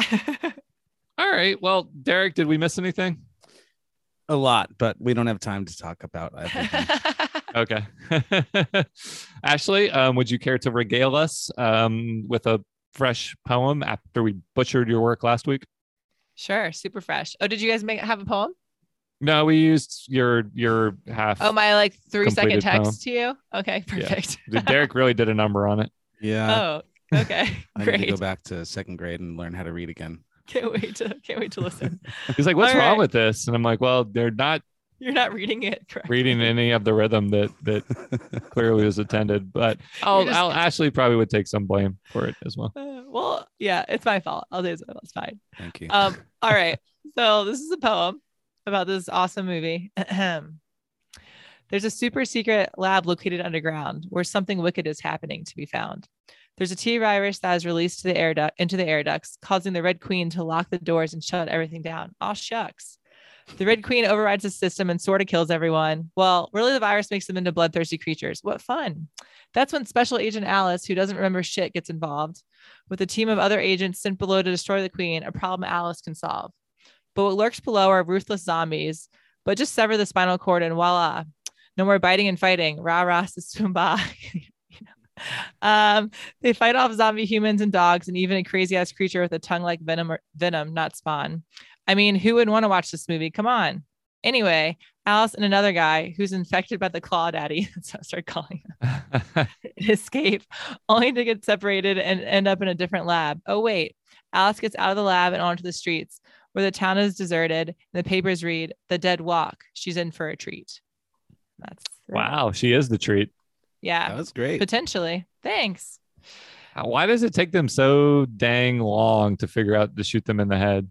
All right. Well, Derek, did we miss anything? A lot, but we don't have time to talk about everything. [LAUGHS] Okay. [LAUGHS] Ashley, um, would you care to regale us um, with a fresh poem after we butchered your work last week? sure. Super fresh. Oh, did you guys make have a poem? No, we used your your half. Oh, my like three second Completed poem. text to you. Okay, perfect. Derek really did a number on it. Yeah. [LAUGHS] oh, okay. I need to go back to second grade and learn how to read again. Can't wait to can't wait to listen. [LAUGHS] He's like, "What's All wrong right. with this?" And I'm like, "Well, they're not You're not reading it correctly. reading any of the rhythm that that [LAUGHS] clearly was attended." But I'll, just- I'll Ashley probably would take some blame for it as well. Uh, well, yeah, it's my fault. I'll do it. It's fine. Thank you. Um, [LAUGHS] all right. So this is a poem about this awesome movie. Ahem. [CLEARS THROAT] There's a super secret lab located underground where something wicked is happening to be found. There's a T virus that is released to the air duct into the air ducts, causing the Red Queen to lock the doors and shut everything down. Aw shucks. The Red Queen overrides the system and sort of kills everyone. Well, really, the virus makes them into bloodthirsty creatures. What fun! That's when Special Agent Alice, who doesn't remember shit, gets involved. With a team of other agents sent below to destroy the Queen, a problem Alice can solve. But what lurks below are ruthless zombies. But just sever the spinal cord and voila, no more biting and fighting. Rah rah [LAUGHS] susumba. [LAUGHS] Um, they fight off zombie humans and dogs, and even a crazy ass creature with a tongue like venom or venom, not spawn. I mean, who would want to watch this movie? Come on. Anyway, Alice and another guy who's infected by the Claw Daddy, [LAUGHS] that's what I started calling him, [LAUGHS] escape, only to get separated and end up in a different lab. Oh, wait. Alice gets out of the lab and onto the streets where the town is deserted and the papers read, The Dead Walk. She's in for a treat. That's wow, she is the treat. Yeah, that was great. potentially. Thanks. Uh, why does it take them so dang long to figure out to shoot them in the head?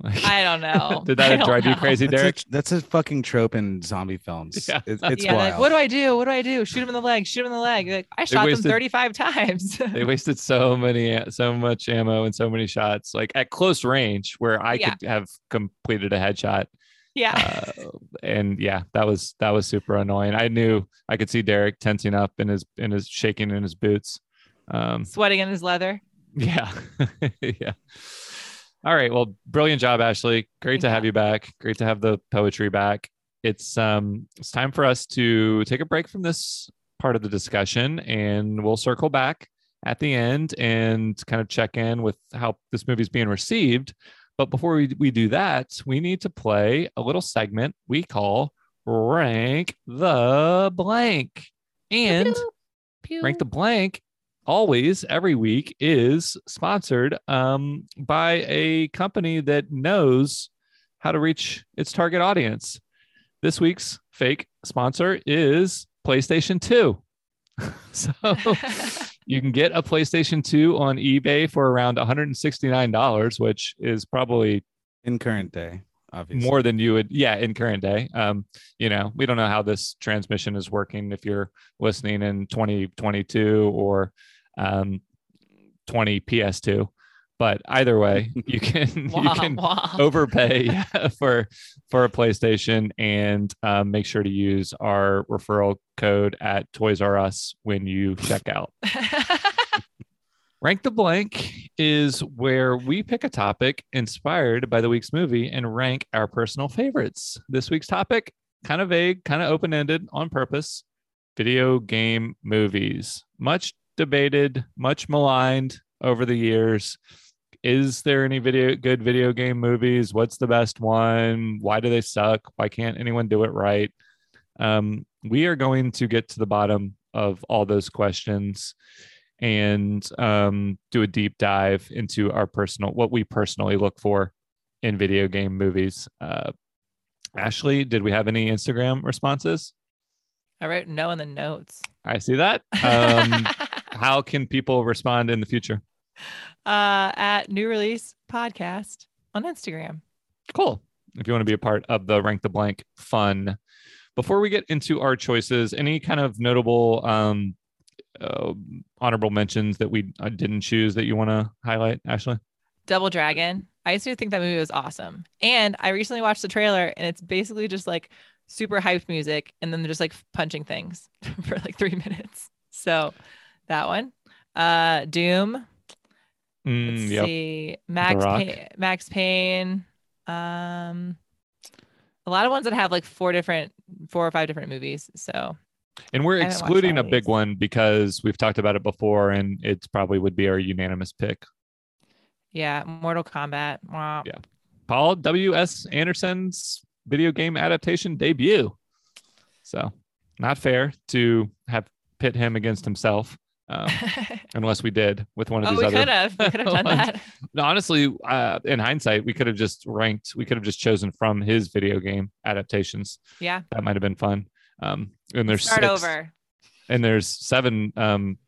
Like, I don't know. [LAUGHS] did that don't drive you know. crazy, That's Derek? a, that's a fucking trope in zombie films. Yeah. It- [LAUGHS] it's yeah, wild. like, what do I do? What do I do? Shoot him in the leg. Shoot him in the leg. Like, I shot wasted- them 35 times. [LAUGHS] they wasted so many so much ammo and so many shots like at close range where i Yeah. could have completed a headshot yeah. uh, and yeah that was that was super annoying. I knew i could see derek tensing up in his in his shaking in his boots. Um Sweating in his leather. yeah. [LAUGHS] Yeah. All right. Well brilliant job ashley. Great to have you. you back. Great to have the poetry back. It's um it's time for us to take a break from this part of the discussion and we'll circle back at the end and kind of check in with how this movie's being received but before we, we do that we need to play a little segment we call rank the blank. And rank the blank always every week is sponsored um, by a company that knows how to reach its target audience. This week's fake sponsor is playstation 2 [LAUGHS] so [LAUGHS] you can get a playstation 2 on ebay for around $169 which is probably in current day, obviously. more than you would yeah in current day um you know we don't know how this transmission is working if you're listening in 2022 or um 20 ps2 but either way [LAUGHS] you can [LAUGHS] you can wah. [LAUGHS] overpay for for a playstation and um, make sure to use our referral code at toys r us when you check out Rank the Blank is where we pick a topic inspired by the week's movie and rank our personal favorites. This week's topic, kind of vague, kind of open ended on purpose video game movies. Much debated, much maligned over the years. Is there any video good video game movies? What's the best one? Why do they suck? Why can't anyone do it right? Um, we are going to get to the bottom of all those questions and um, do a deep dive into our personal what we personally look for in video game movies. Uh, Ashley, did we have any Instagram responses? I wrote no in the notes. I see that. [LAUGHS] Um, how can people respond in the future? [LAUGHS] uh, at New Release Podcast on Instagram. Cool. If you want to be a part of the rank the blank fun. Before we get into our choices, any kind of notable um, uh, honorable mentions that we uh, didn't choose that you want to highlight, Ashley? Double Dragon. I used to think that movie was awesome. And I recently watched the trailer and it's basically just like super hyped music, and then they're just like punching things [LAUGHS] for like three minutes. So that one. Uh Doom. Mm, Let's yep. see. Max. Payne, Max Payne. Um a lot of ones that have like four different four or five different movies. So And we're I haven't watched excluding a big one because we've talked about it before, and it's probably would be our unanimous pick. yeah, Mortal Kombat. Wow. Yeah. Paul W. S. Anderson's video game adaptation debut. So, not fair to have pit him against himself, um, [LAUGHS] unless we did with one of oh, these we other. could have. We could have done [LAUGHS] that. No, honestly, uh, in hindsight, we could have just ranked. We could have just chosen from his video game adaptations. Yeah. That might have been fun. Um, and there's Start six, over. and there's seven um,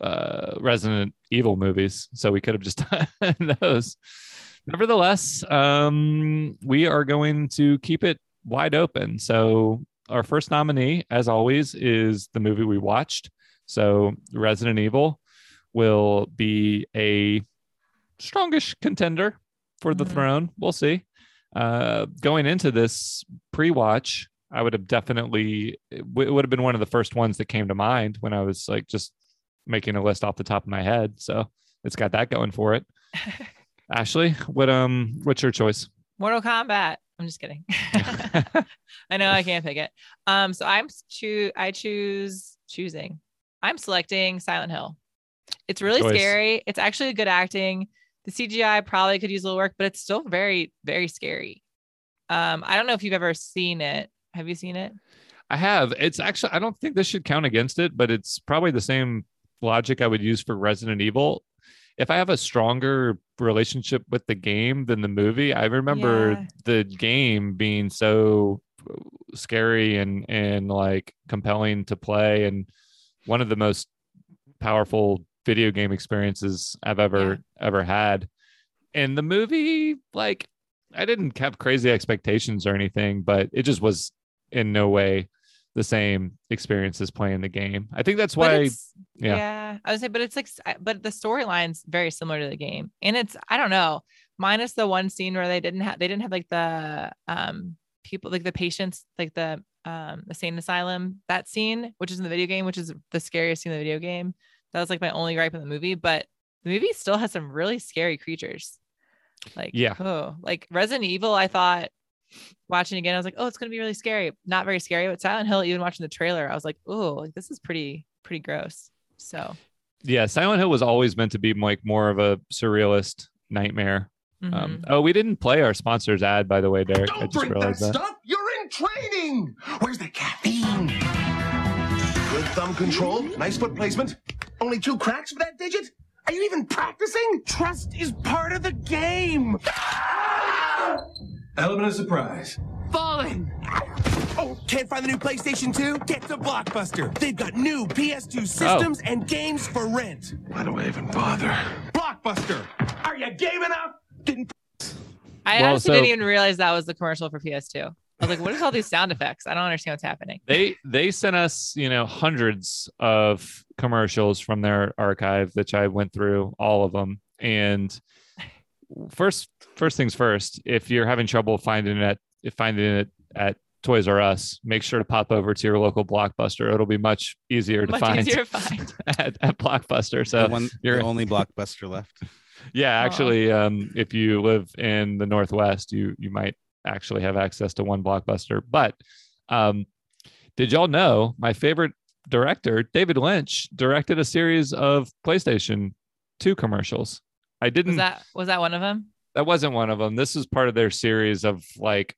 uh, Resident Evil movies, so we could have just [LAUGHS] done those. Nevertheless, um, we are going to keep it wide open. So our first nominee, as always, is the movie we watched. So Resident Evil will be a strongish contender for the Mhm. throne. We'll see. Uh, going into this pre-watch, I would have definitely it would have been one of the first ones that came to mind when I was like just making a list off the top of my head. So it's got that going for it. [LAUGHS] Ashley, what um, what's your choice? Mortal Kombat. I'm just kidding. [LAUGHS] [LAUGHS] I know I can't pick it. Um, so I'm choo- I choose choosing. I'm selecting Silent Hill. It's really Choice. scary. It's actually good acting. The CGI probably could use a little work, but it's still very, very scary. Um, I don't know if you've ever seen it. Have you seen it? I have. It's actually I don't think this should count against it, but it's probably the same logic I would use for Resident Evil. If I have a stronger relationship with the game than the movie, I remember Yeah. the game being so scary and and like compelling to play and one of the most powerful video game experiences I've ever ever had. And the movie like I didn't have crazy expectations or anything, but it just was in no way the same experience as playing the game. I think that's why yeah. yeah. I would say, but it's like, but the storyline's very similar to the game, and it's I don't know, minus the one scene where they didn't have they didn't have like the um people like the patients like the um the sane asylum that scene, which is in the video game, which is the scariest scene in the video game. That was like my only gripe in the movie, but the movie still has some really scary creatures. Like Yeah. oh, like Resident Evil, I thought watching again, I was like, oh, it's gonna be really scary. Not very scary, but Silent Hill, even watching the trailer, I was like, oh, like this is pretty pretty gross. So yeah, Silent Hill was always meant to be like more of a surrealist nightmare. Mhm. Um, oh, we didn't play our sponsors ad, by the way, Derek. I Don't just drink that realized that. stuff. You're in training. Where's the caffeine? Good thumb control. Nice foot placement. Only two cracks for that digit? Are you even practicing? Trust is part of the game. Element of surprise. Falling. Oh, can't find the new PlayStation 2? Get to Blockbuster. They've got new PS2 systems and games for rent. Why do I even bother? Blockbuster. Are you game enough? Didn't I Well, honestly so- didn't even realize that was the commercial for PS2. I was like, what is all these sound effects? I don't understand what's happening. They they sent us, you know, hundreds of commercials from their archive, which I went through all of them. And first first things first, if you're having trouble finding it at finding it at Toys R Us, make sure to pop over to your local blockbuster. It'll be much easier to Much find easier to [LAUGHS] find. at, at Blockbuster. So the one, you're the only blockbuster left. Yeah, actually, um, if you live in the Northwest, you you might actually have access to one blockbuster. But um, did y'all know my favorite director, David Lynch, directed a series of PlayStation 2 commercials? I didn't Was that was that one of them? that wasn't one of them. This is part of their series of like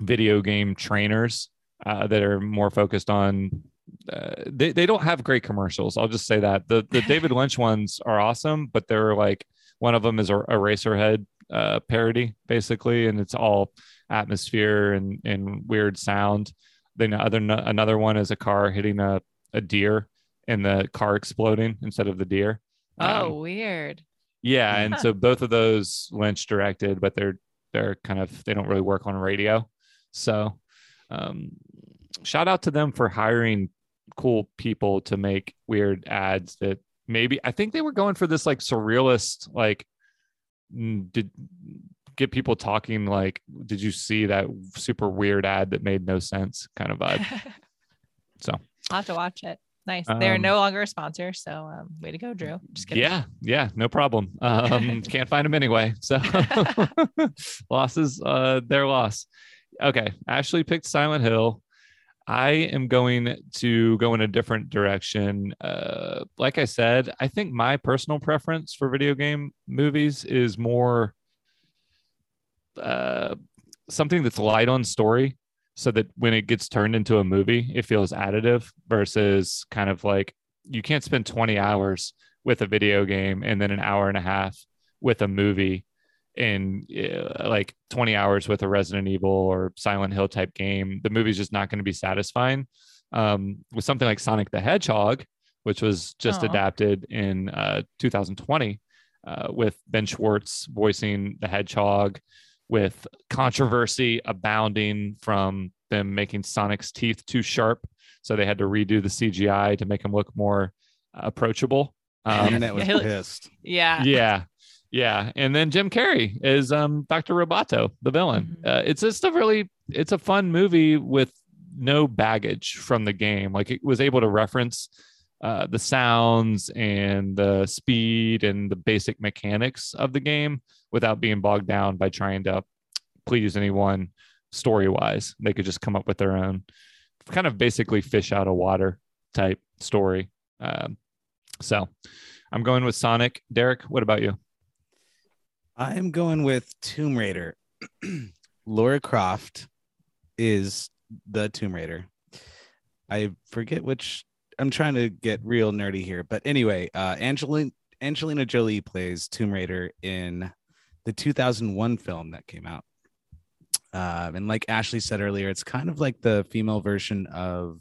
video game trainers uh, that are more focused on. Uh, they they don't have great commercials. I'll just say that the the David Lynch ones are awesome, but they're like one of them is a Eraserhead uh, parody basically, and it's all atmosphere and and weird sound. Then other another one is a car hitting a a deer and the car exploding instead of the deer. Oh, Um, weird. yeah, [LAUGHS] and so both of those Lynch directed, but they're they're kind of they don't really work on radio. So um shout out to them for hiring cool people to make weird ads that maybe I think they were going for this like surrealist like did get people talking like, "Did you see that super weird ad that made no sense?" kind of vibe. [LAUGHS] So I'll have to watch it. Nice. They're Um, no longer a sponsor, so um, way to go, Drew. Just kidding. yeah, yeah, no problem. Um, [LAUGHS] can't find them anyway. So [LAUGHS] losses, uh, their loss. Okay, Ashley picked Silent Hill. I am going to go in a different direction. Uh, like I said, I think my personal preference for video game movies is more uh, something that's light on story so that when it gets turned into a movie, it feels additive versus kind of like you can't spend 20 hours with a video game and then an hour and a half with a movie and uh, like 20 hours with a Resident Evil or Silent Hill type game. The movie's just not going to be satisfying. Um, with something like Sonic the Hedgehog, which was just Aw. adapted in uh, 2020 uh, with Ben Schwartz voicing the Hedgehog, with controversy abounding from them making Sonic's teeth too sharp. So they had to redo the CGI to make him look more approachable. The Um, internet was [LAUGHS] Yeah, pissed. Yeah. yeah yeah and then jim carrey is um dr roboto the villain. Mhm. uh, it's just a really it's a fun movie with no baggage from the game. Like it was able to reference uh, the sounds and the speed and the basic mechanics of the game without being bogged down by trying to please anyone story wise they could just come up with their own kind of basically fish out of water type story. Um, so i'm going with sonic. Derek what about you I'm going with Tomb Raider. [CLEARS THROAT] Lara Croft is the Tomb Raider. I forget which. I'm trying to get real nerdy here, but anyway, uh, Angelina Angelina Jolie plays Tomb Raider in the 2001 film that came out. Um, and like Ashley said earlier, it's kind of like the female version of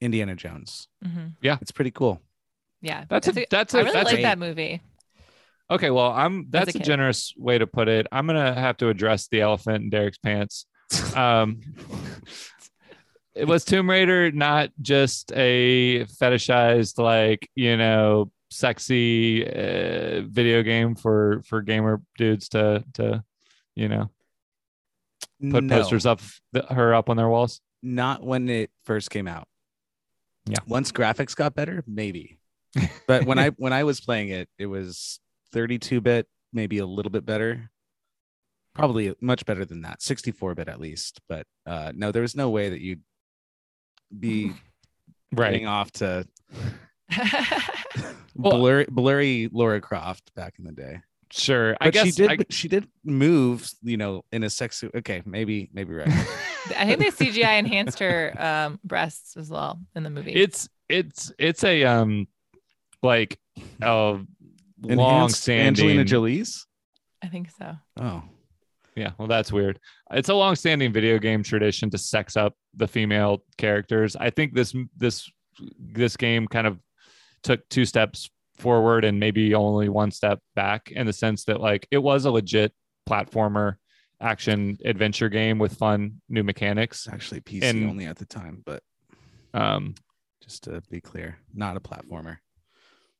Indiana Jones. Mhm. It's pretty cool. Yeah. That's a- I think- that's I a- really that's like a- that movie. Okay, well, I'm that's a, kid. generous way to put it. I'm gonna have to address the elephant in Derek's pants. [LAUGHS] Um, it was Tomb Raider not just a fetishized, like you know, sexy uh, video game for for gamer dudes to to you know put No. posters up th- her up on their walls. not when it first came out. Yeah. Once graphics got better, maybe. But when I [LAUGHS] when I was playing it, it was 32 bit, maybe a little bit better. Probably much better than that, 64 bit at least. But uh no, there was no way that you'd be [LAUGHS] Right. getting off to [LAUGHS] Well- blurry, blurry Lara Croft back in the day. Sure. I guess she did I- she did move, you know, in a sexy okay, maybe maybe right. [LAUGHS] I think they CGI enhanced her um, breasts as well in the movie. it's it's it's a um like a long Enhanced standing Angelina Jolie's? I think so. Oh. Yeah, well, that's weird. It's a long-standing video game tradition to sex up the female characters. I think this this this game kind of took two steps forward and maybe only one step back in the sense that like it was a legit platformer action adventure game with fun new mechanics. Actually PC And- only at the time, but Um, just to be clear, not a platformer.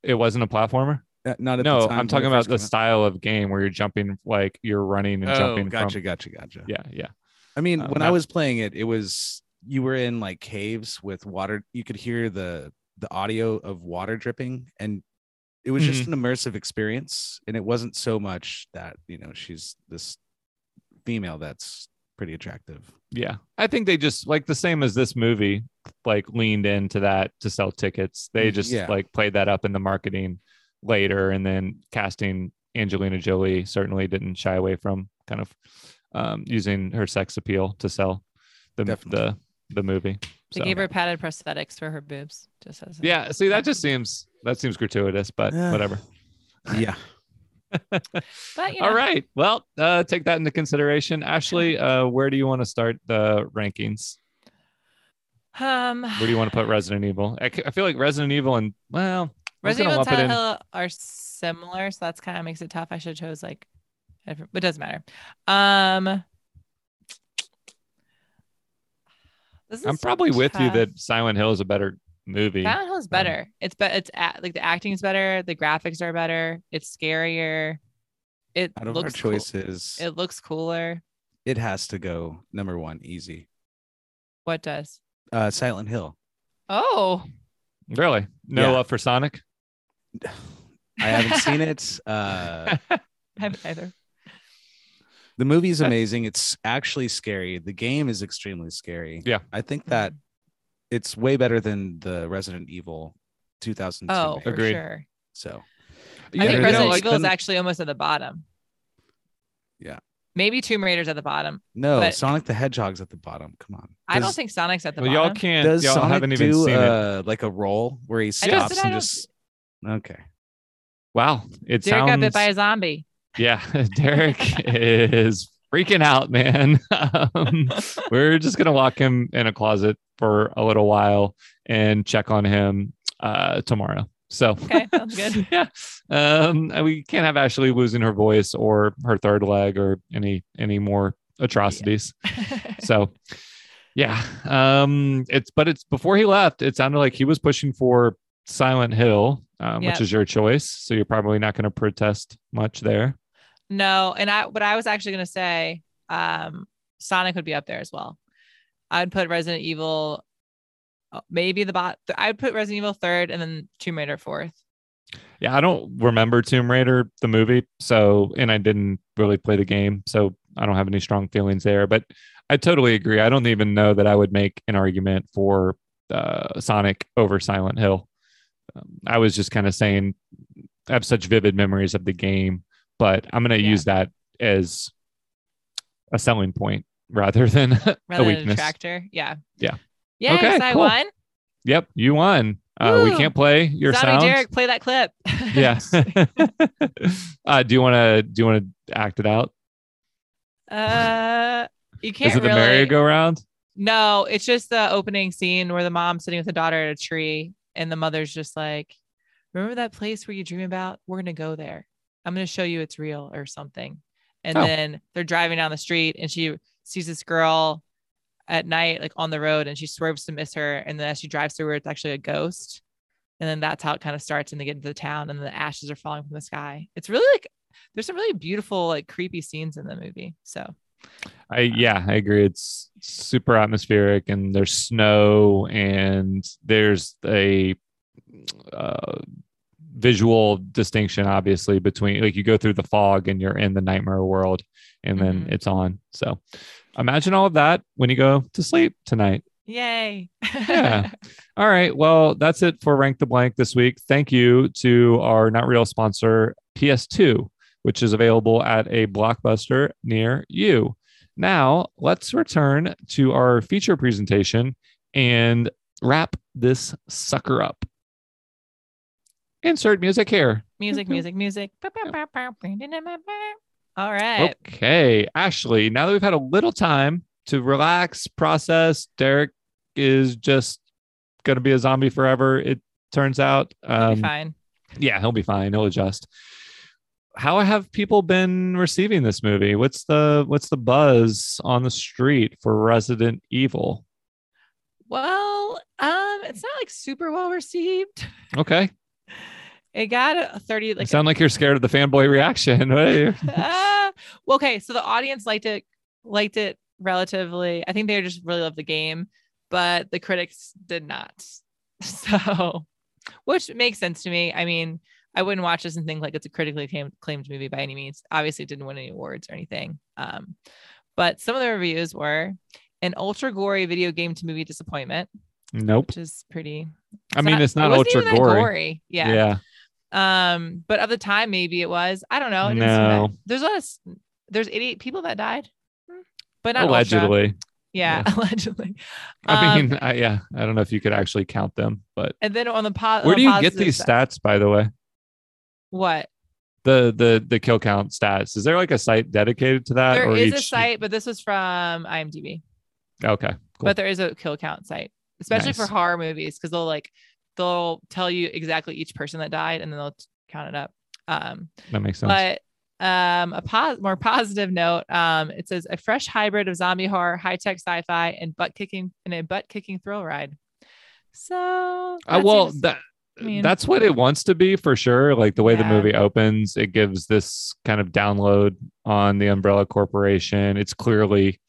it wasn't a platformer. Uh, not at No, the time I'm talking about the out. style of game where you're jumping like you're running and Oh, jumping. gotcha, from, gotcha, gotcha. Yeah, yeah. I mean, Uh, when I was playing it, it was you were in like caves with water. You could hear the the audio of water dripping, and it was just Mm-hmm. an immersive experience. And it wasn't so much that you know she's this female that's pretty attractive. Yeah. I think they just like the same as this movie, like leaned into that to sell tickets. They Mm, just yeah. like played that up in the marketing later. And then casting Angelina Jolie certainly didn't shy away from kind of um, using her sex appeal to sell the Definitely. the the movie. They So, gave her padded prosthetics for her boobs. Just as a- yeah, see that just seems that seems gratuitous, but Yeah. whatever. Yeah. [LAUGHS] But you know, All right. Well, uh, take that into consideration. Ashley, uh, where do you want to start the rankings? Um, Where do you want to put Resident Evil? I feel like Resident Evil and well, I was Resident Evil lump and it Silent. Hill are similar, so that's kind of makes it tough. I should have chose like, different- but it doesn't matter. Um, this I'm is probably with you that Silent Hill is a better movie. Silent Hill is better. It's but it's a- like the acting is better, the graphics are better, it's scarier. It Out of our looks cool- choices, It looks cooler. it has to go number one, easy. What does? Uh, Silent Hill. Oh, Really? No Yeah. love for Sonic? [SIGHS] I haven't seen it. Uh, [LAUGHS] I haven't either. the movie is amazing. It's actually scary. The game is extremely scary. Yeah. I think that it's way better than the Resident Evil 2002. Oh, make. for Agreed. sure. so Yeah, I think you know, Resident like Evil is the- actually almost at the bottom. Yeah. Maybe Tomb Raider's at the bottom. no, But- Sonic the Hedgehog's at the bottom. Come on. I don't think Sonic's at the bottom. Y'all can't. Does y'all Sonic haven't even do seen it. uh, like a roll where he I just stops and just okay? Wow. It Derek got sounds. bit by a zombie. Yeah, [LAUGHS] Derek is freaking out, man. [LAUGHS] um, we're just gonna lock him in a closet for a little while and check on him uh, tomorrow. So Okay, sounds good. [LAUGHS] yeah, um, we can't have Ashley losing her voice or her third leg or any any more atrocities. So yeah, um, it's but it's before he left. It sounded like he was pushing for Silent Hill, um, Yep. which is your choice. So you're probably not going to protest much there. No, and I but I was actually gonna say um Sonic would be up there as well. I'd put Resident Evil uh, maybe the bot I'd put Resident Evil third and then Tomb Raider fourth. Yeah, I don't remember Tomb Raider the movie, so and I didn't really play the game, so I don't have any strong feelings there. But I totally agree. I don't even know that I would make an argument for uh, Sonic over Silent Hill. I was just kind of saying I have such vivid memories of the game, but I'm going to Yeah. use that as a selling point rather [LAUGHS] than a Rather a weakness. tractor. Yeah. Yeah. Yes, Okay, I cool. won. Yep, you won. Uh, we can't play your Zombie sound. Derek, play that clip. yeah. [LAUGHS] [LAUGHS] uh, do you want to do you want to act it out? uh you can't Is it the really merry-go-round? No, it's just the opening scene where the mom's sitting with the daughter at a tree and the mother's just like, Remember that place where you dream about? We're gonna go there. I'm gonna show you it's real or something. And Oh. then they're driving down the street and she sees this girl at night, like on the road, and she swerves to miss her. And then as she drives through her, it's actually a ghost. And then that's how it kind of starts. And they get into the town and the ashes are falling from the sky. It's really like there's some really beautiful, like creepy scenes in the movie. So I yeah, I agree. It's super atmospheric, and there's snow, and there's a uh, visual distinction, obviously, between like you go through the fog and you're in the nightmare world, and then Mhm. it's on. So imagine all of that when you go to sleep tonight. yay. [LAUGHS] Yeah. All right. Well, that's it for Rank the Blank this week. Thank you to our not real sponsor, PS2, which is available at a blockbuster near you. Now, let's return to our feature presentation and wrap this sucker up. Insert music here. music, music, music. All right. Okay. Ashley, now that we've had a little time to relax, process, Derek is just going to be a zombie forever, it turns out. Um, fine. yeah, he'll be fine. He'll adjust. How have people been receiving this movie? What's the what's the buzz on the street for Resident Evil? Well, um, it's not like super well received. Okay. [LAUGHS] It got a 30 You like sound like you're scared of the fanboy reaction. [LAUGHS] Well, okay, so the audience liked it liked it relatively. I think they just really loved the game, but the critics did not. [LAUGHS] So, which makes sense to me. I mean, I wouldn't watch this and think like it's a critically acclaimed, acclaimed movie by any means. Obviously, it didn't win any awards or anything. Um, but some of the reviews were an ultra gory video game to movie disappointment, nope. which is pretty. I mean, it's not wasn't ultra that gory. Yeah. yeah. Um, but of the time, maybe it was. I don't know. It didn't seem that- No. There's a lot of, there's 88 people that died, Hmm. but not ultra. Allegedly. Yeah, [LAUGHS] allegedly. I Um, mean, I, yeah, I don't know if you could actually count them, but and then on the po- where do you get these stats, by the way? What? The the the kill count stats. Is there like a site dedicated to that? There is a site, but this was from IMDb. Okay. Cool. But there is a kill count site, especially for horror movies, because they'll like they'll tell you exactly each person that died, and then they'll count it up. Um, that makes sense. But um, a pos- more positive note, um, it says a fresh hybrid of zombie horror, high tech sci fi, and butt kicking and a butt kicking thrill ride. So Uh, well, seems- that I mean, that's what it wants to be for sure. Like the way the movie opens, it gives this kind of download on the Umbrella Corporation. It's clearly,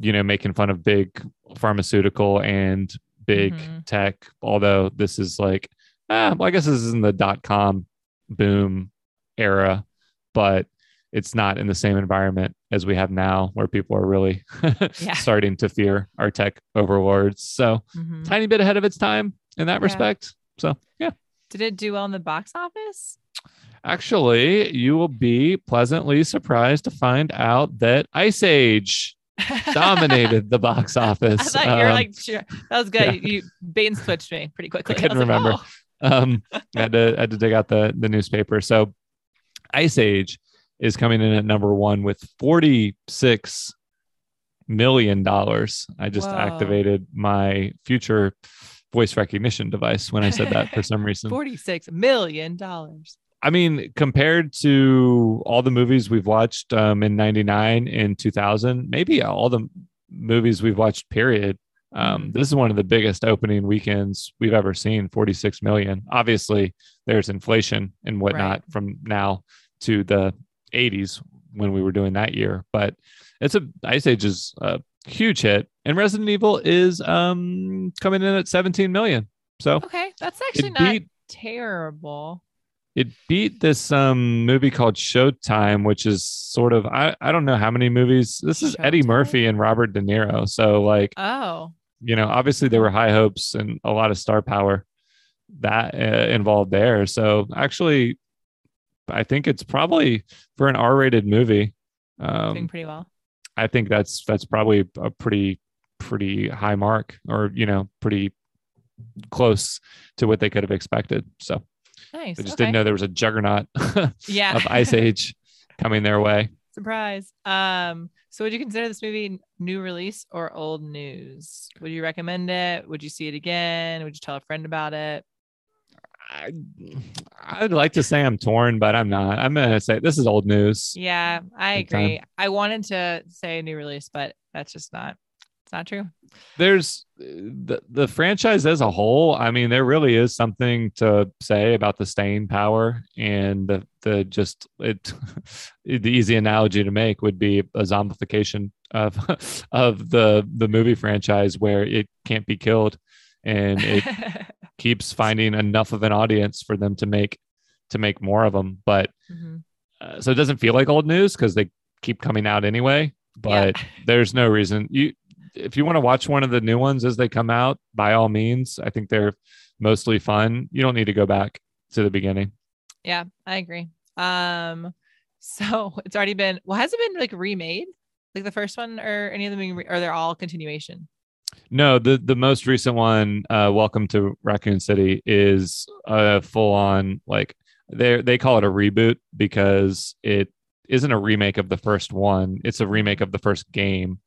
you know, making fun of big pharmaceutical and big Mhm. tech. Although this is like, ah, well, I guess this is in the dot com boom era, but it's not in the same environment as we have now, where people are really [LAUGHS] Yeah. starting to fear our tech overlords. So, Mhm. tiny bit ahead of its time in that Yeah. respect. So, yeah. Did it do well in the box office? Actually, you will be pleasantly surprised to find out that Ice Age [LAUGHS] dominated the box I office. thought you were Um, like, sure. that was good. yeah. You, you bait and switched me pretty quickly. I couldn't like, remember. "Oh." um, [LAUGHS] I had to I had to dig out the the newspaper. So, Ice Age is coming in at number one with forty six million dollars. I just Whoa. activated my future voice recognition device when I said that for some [LAUGHS] reason. Forty-six million dollars. I mean, compared to all the movies we've watched um, in '99 and 2000, maybe all the movies we've watched. Period. Um, This is one of the biggest opening weekends we've ever seen. 46 million. Obviously, there's inflation and whatnot from now to the 80s when we were doing that year, but it's a Ice Age is a huge hit, and Resident Evil is um, coming in at 17 million. So Okay, that's actually not beat terrible. it beat this um movie called Showtime, which is sort of I, I don't know how many movies. This is Eddie Murphy and Robert De Niro. So like, Oh, you know, obviously there were high hopes and a lot of star power that uh, involved there. So actually I think it's probably for an R-rated movie. doing Um pretty well. I think that's that's probably a pretty pretty high mark or you know, pretty close to what they could have expected. So Nice. I just okay. didn't know there was a juggernaut [LAUGHS] Yeah. of Ice Age [LAUGHS] coming their way. Surprise. Um, so would you consider this movie new release or old news? Would you recommend it? Would you see it again? Would you tell a friend about it? I, I'd like to say I'm torn, but I'm not. I'm gonna say this is old news. Yeah, I Big time. agree. I wanted to say a new release, but that's just not it's not true. There's the the franchise as a whole. I mean, there really is something to say about the staying power and the the just it. [LAUGHS] the easy analogy to make would be a zombification of [LAUGHS] of the the movie franchise where it can't be killed and it [LAUGHS] keeps finding enough of an audience for them to make to make more of them but Mhm. uh, so it doesn't feel like old news because they keep coming out anyway but there's no reason you if you want to watch one of the new ones as they come out by all means i think they're mostly fun you don't need to go back to the beginning Yeah, I agree. Um, [LAUGHS] so it's already been well, has it been like remade? Like the first one or any of them being re- or they're all continuation? No, the the most recent one, uh, Welcome to Raccoon City, is a full on like they they call it a reboot because it isn't a remake of the first one. It's a remake of the first game,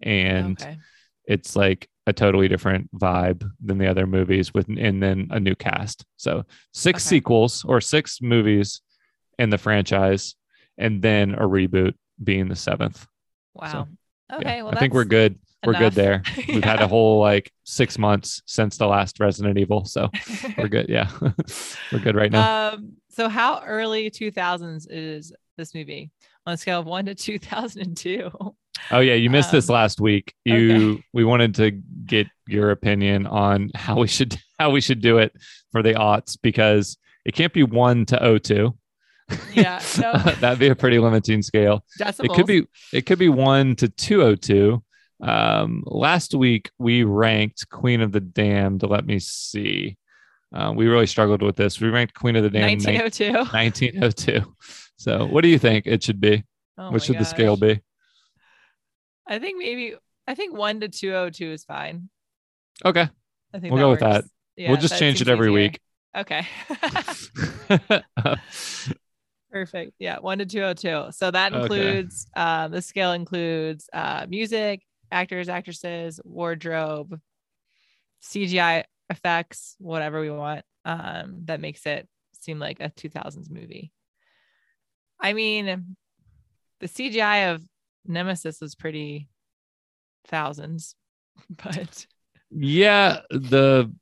and okay. it's like a totally different vibe than the other movies with and then a new cast. So six Okay. sequels or six movies in the franchise, and then a reboot being the seventh. Wow. Yeah, okay. Well I think we're good. We're enough. good there. [LAUGHS] We've had a whole like six months since the last Resident Evil, so [LAUGHS] we're good. Yeah, [LAUGHS] we're good right now. Um, so how early 2000s is this movie on a scale of one to 2002? oh yeah, you missed this um, last week. You we wanted to get your opinion on how we should how we should do it for the aughts because it can't be one to 02. Yeah, no. That'd be a pretty limiting scale. It could be it could be one to 202. Um, last week we ranked Queen of the Damned. Let me see. Uh, we really struggled with this. We ranked Queen of the Damned 1902. 1902. [LAUGHS] So, what do you think it should be? Oh what should the scale be? I think maybe I think one to 202 is fine. Okay. I think We'll go with that. Yeah, we'll just that change it every easier. week. Okay. [LAUGHS] Perfect. Yeah, one to 202. So that Okay. includes um, the scale includes uh, music, actors, actresses, wardrobe, CGI effects, whatever we want. Um, that makes it seem like a 2000s movie. I mean, the CGI of Nemesis was pretty thousands, [LAUGHS] but yeah, the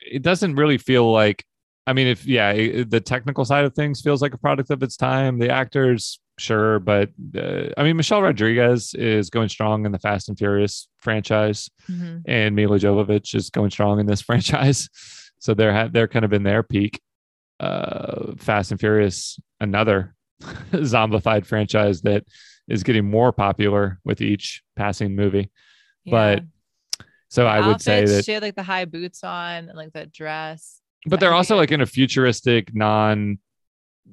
it doesn't really feel like i mean if yeah it- the technical side of things feels like a product of its time the actors sure but uh, i mean michelle rodriguez is going strong in the fast and furious franchise Mhm. and milla jovovich is going strong in this [LAUGHS] franchise so they're ha- they're kind of in their peak uh fast and furious another [LAUGHS] zombified franchise that is getting more popular with each passing movie but so i would say that she had like the high boots on and like that dress. but they're also like in a futuristic non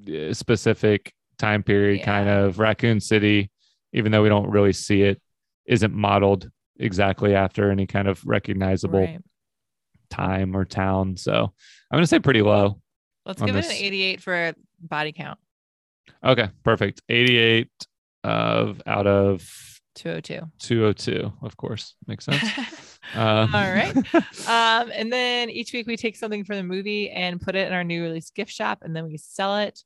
uh, specific time period kind of raccoon city even though we don't really see it isn't modeled exactly after any kind of recognizable Right. time or town so i'm going to say pretty low Let's give it an 88 for body count. okay perfect 88 of out of 202. 202 of course makes sense [LAUGHS] um, All right. [LAUGHS] um, and then each week we take something from the movie and put it in our new release gift shop, and then we sell it.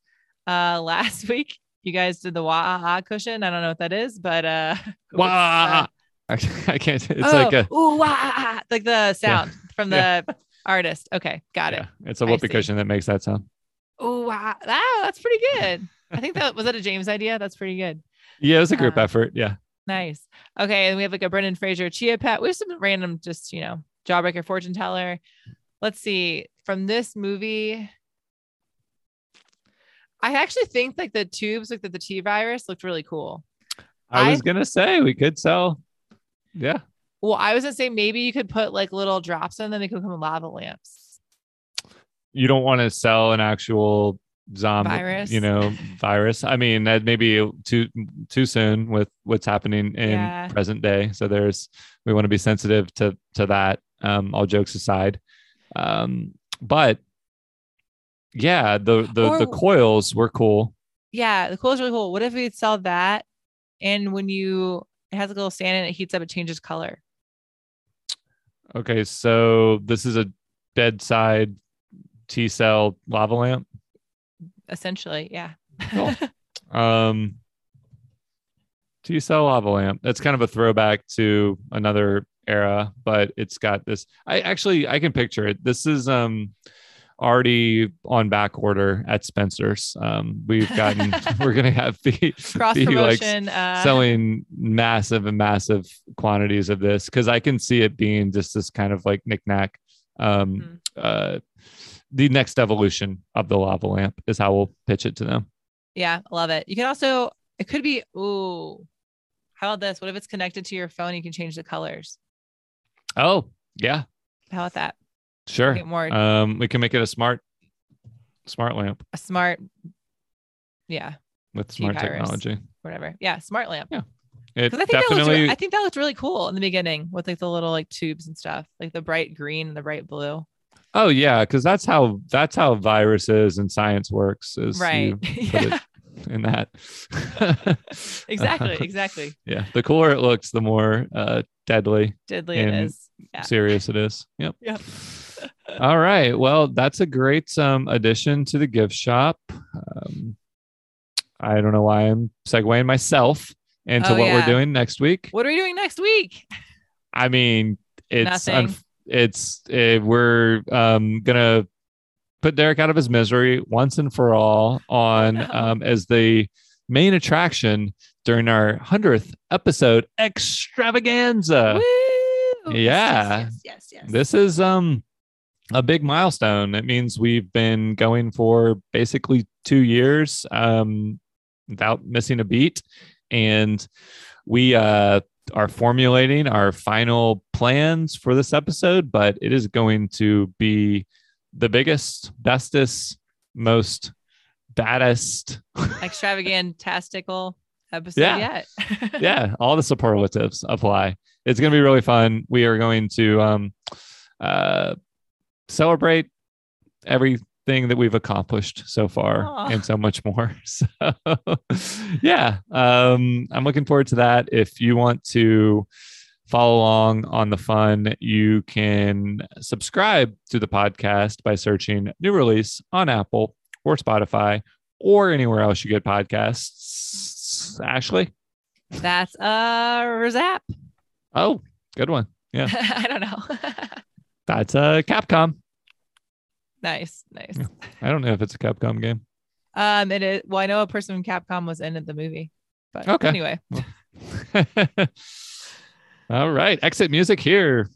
Uh, [LAUGHS] last week you guys did the wah cushion. I don't know what that is, but uh, [LAUGHS] Wah! [LAUGHS] I, I can't it's oh, like a ooh, wah, like the sound from the artist. Okay, got it. it's a whoopee cushion that makes that sound Ooh, wow, wow, that's pretty good. I think that was that a James idea. That's pretty good. yeah it was a group Uh, effort yeah Nice. Okay, and we have like a Brendan Fraser Chia Pet. We have some random, just you know, Jawbreaker fortune teller. Let's see. From this movie, I actually think like the tubes, like the, the T virus, looked really cool. I was I- gonna say we could sell. Yeah. Well, I was gonna say maybe you could put like little drops in them. They could become lava lamps. You don't want to sell an actual zombie Virus. you know, virus. I mean, that may be too too soon with what's happening in Yeah. present day. So there's we want to be sensitive to to that. Um, all jokes aside. Um, but yeah, the the the coils were cool. Yeah, the coils is really cool. What if we sell that, and when you it has a little stand and it heats up, it changes color. Okay, so this is a bedside T cell lava lamp. Essentially, yeah. Cool. [LAUGHS] Um, T cell lava lamp. That's kind of a throwback to another era, but it's got this. I actually I can picture it. This is um already on back order at Spencer's. Um, we've gotten [LAUGHS] [LAUGHS] we're gonna have the Cross be like promotion. uh, selling massive and massive quantities of this because I can see it being just this kind of like knickknack. Um, Mm-hmm. uh, the next evolution of the lava lamp is how we'll pitch it to them. Yeah, love it. You can also, it could be, ooh, how about this? What if it's connected to your phone? You can change the colors. Oh, yeah, How about that? Sure. More Um, we can make it a smart, smart lamp a smart, yeah, with smart technology. whatever. Yeah, smart lamp. Yeah. It Because I think that looks, re- I think that looked really cool in the beginning with like the little like tubes and stuff, like the bright green and the bright blue. oh yeah, because that's how that's how viruses and science works. Is Right. [LAUGHS] Yeah. in that. [LAUGHS] Exactly, [LAUGHS] exactly. Yeah, the cooler it looks, the more uh, deadly Deadly it is. Yeah. serious it is. Yep. Yep. All right. Well, that's a great um, addition to the gift shop. Um, I don't know why I'm segueing myself into Oh, what we're doing next week. What are we doing next week? I mean, it's unf- it's uh, we're um, gonna put Derek out of his misery once and for all on no. [LAUGHS] um, as the main attraction during our hundredth episode extravaganza. Woo! Yeah. Yes, yes, yes. yes. This is um a big milestone. It means we've been going for basically two years um, without missing a beat, and we uh, are formulating our final plans for this episode. But it is going to be the biggest, bestest, most baddest. [LAUGHS] extravagantastical episode Yeah. yet. [LAUGHS] yeah, all the superlatives apply. It's going to be really fun. We are going to um, uh, celebrate everything that we've accomplished so far Aw. and so much more. [LAUGHS] So, yeah, um, I'm looking forward to that. If you want to follow along on the fun, you can subscribe to the podcast by searching new release on Apple or Spotify or anywhere else you get podcasts. Ashley? That's uh Razap. Oh, good one. Yeah. [LAUGHS] I don't know. [LAUGHS] That's a Capcom. Nice, nice. I don't know if it's a Capcom game. Um, it is. Well, I know a person from Capcom was in the movie, but Okay. anyway. All right, exit music here.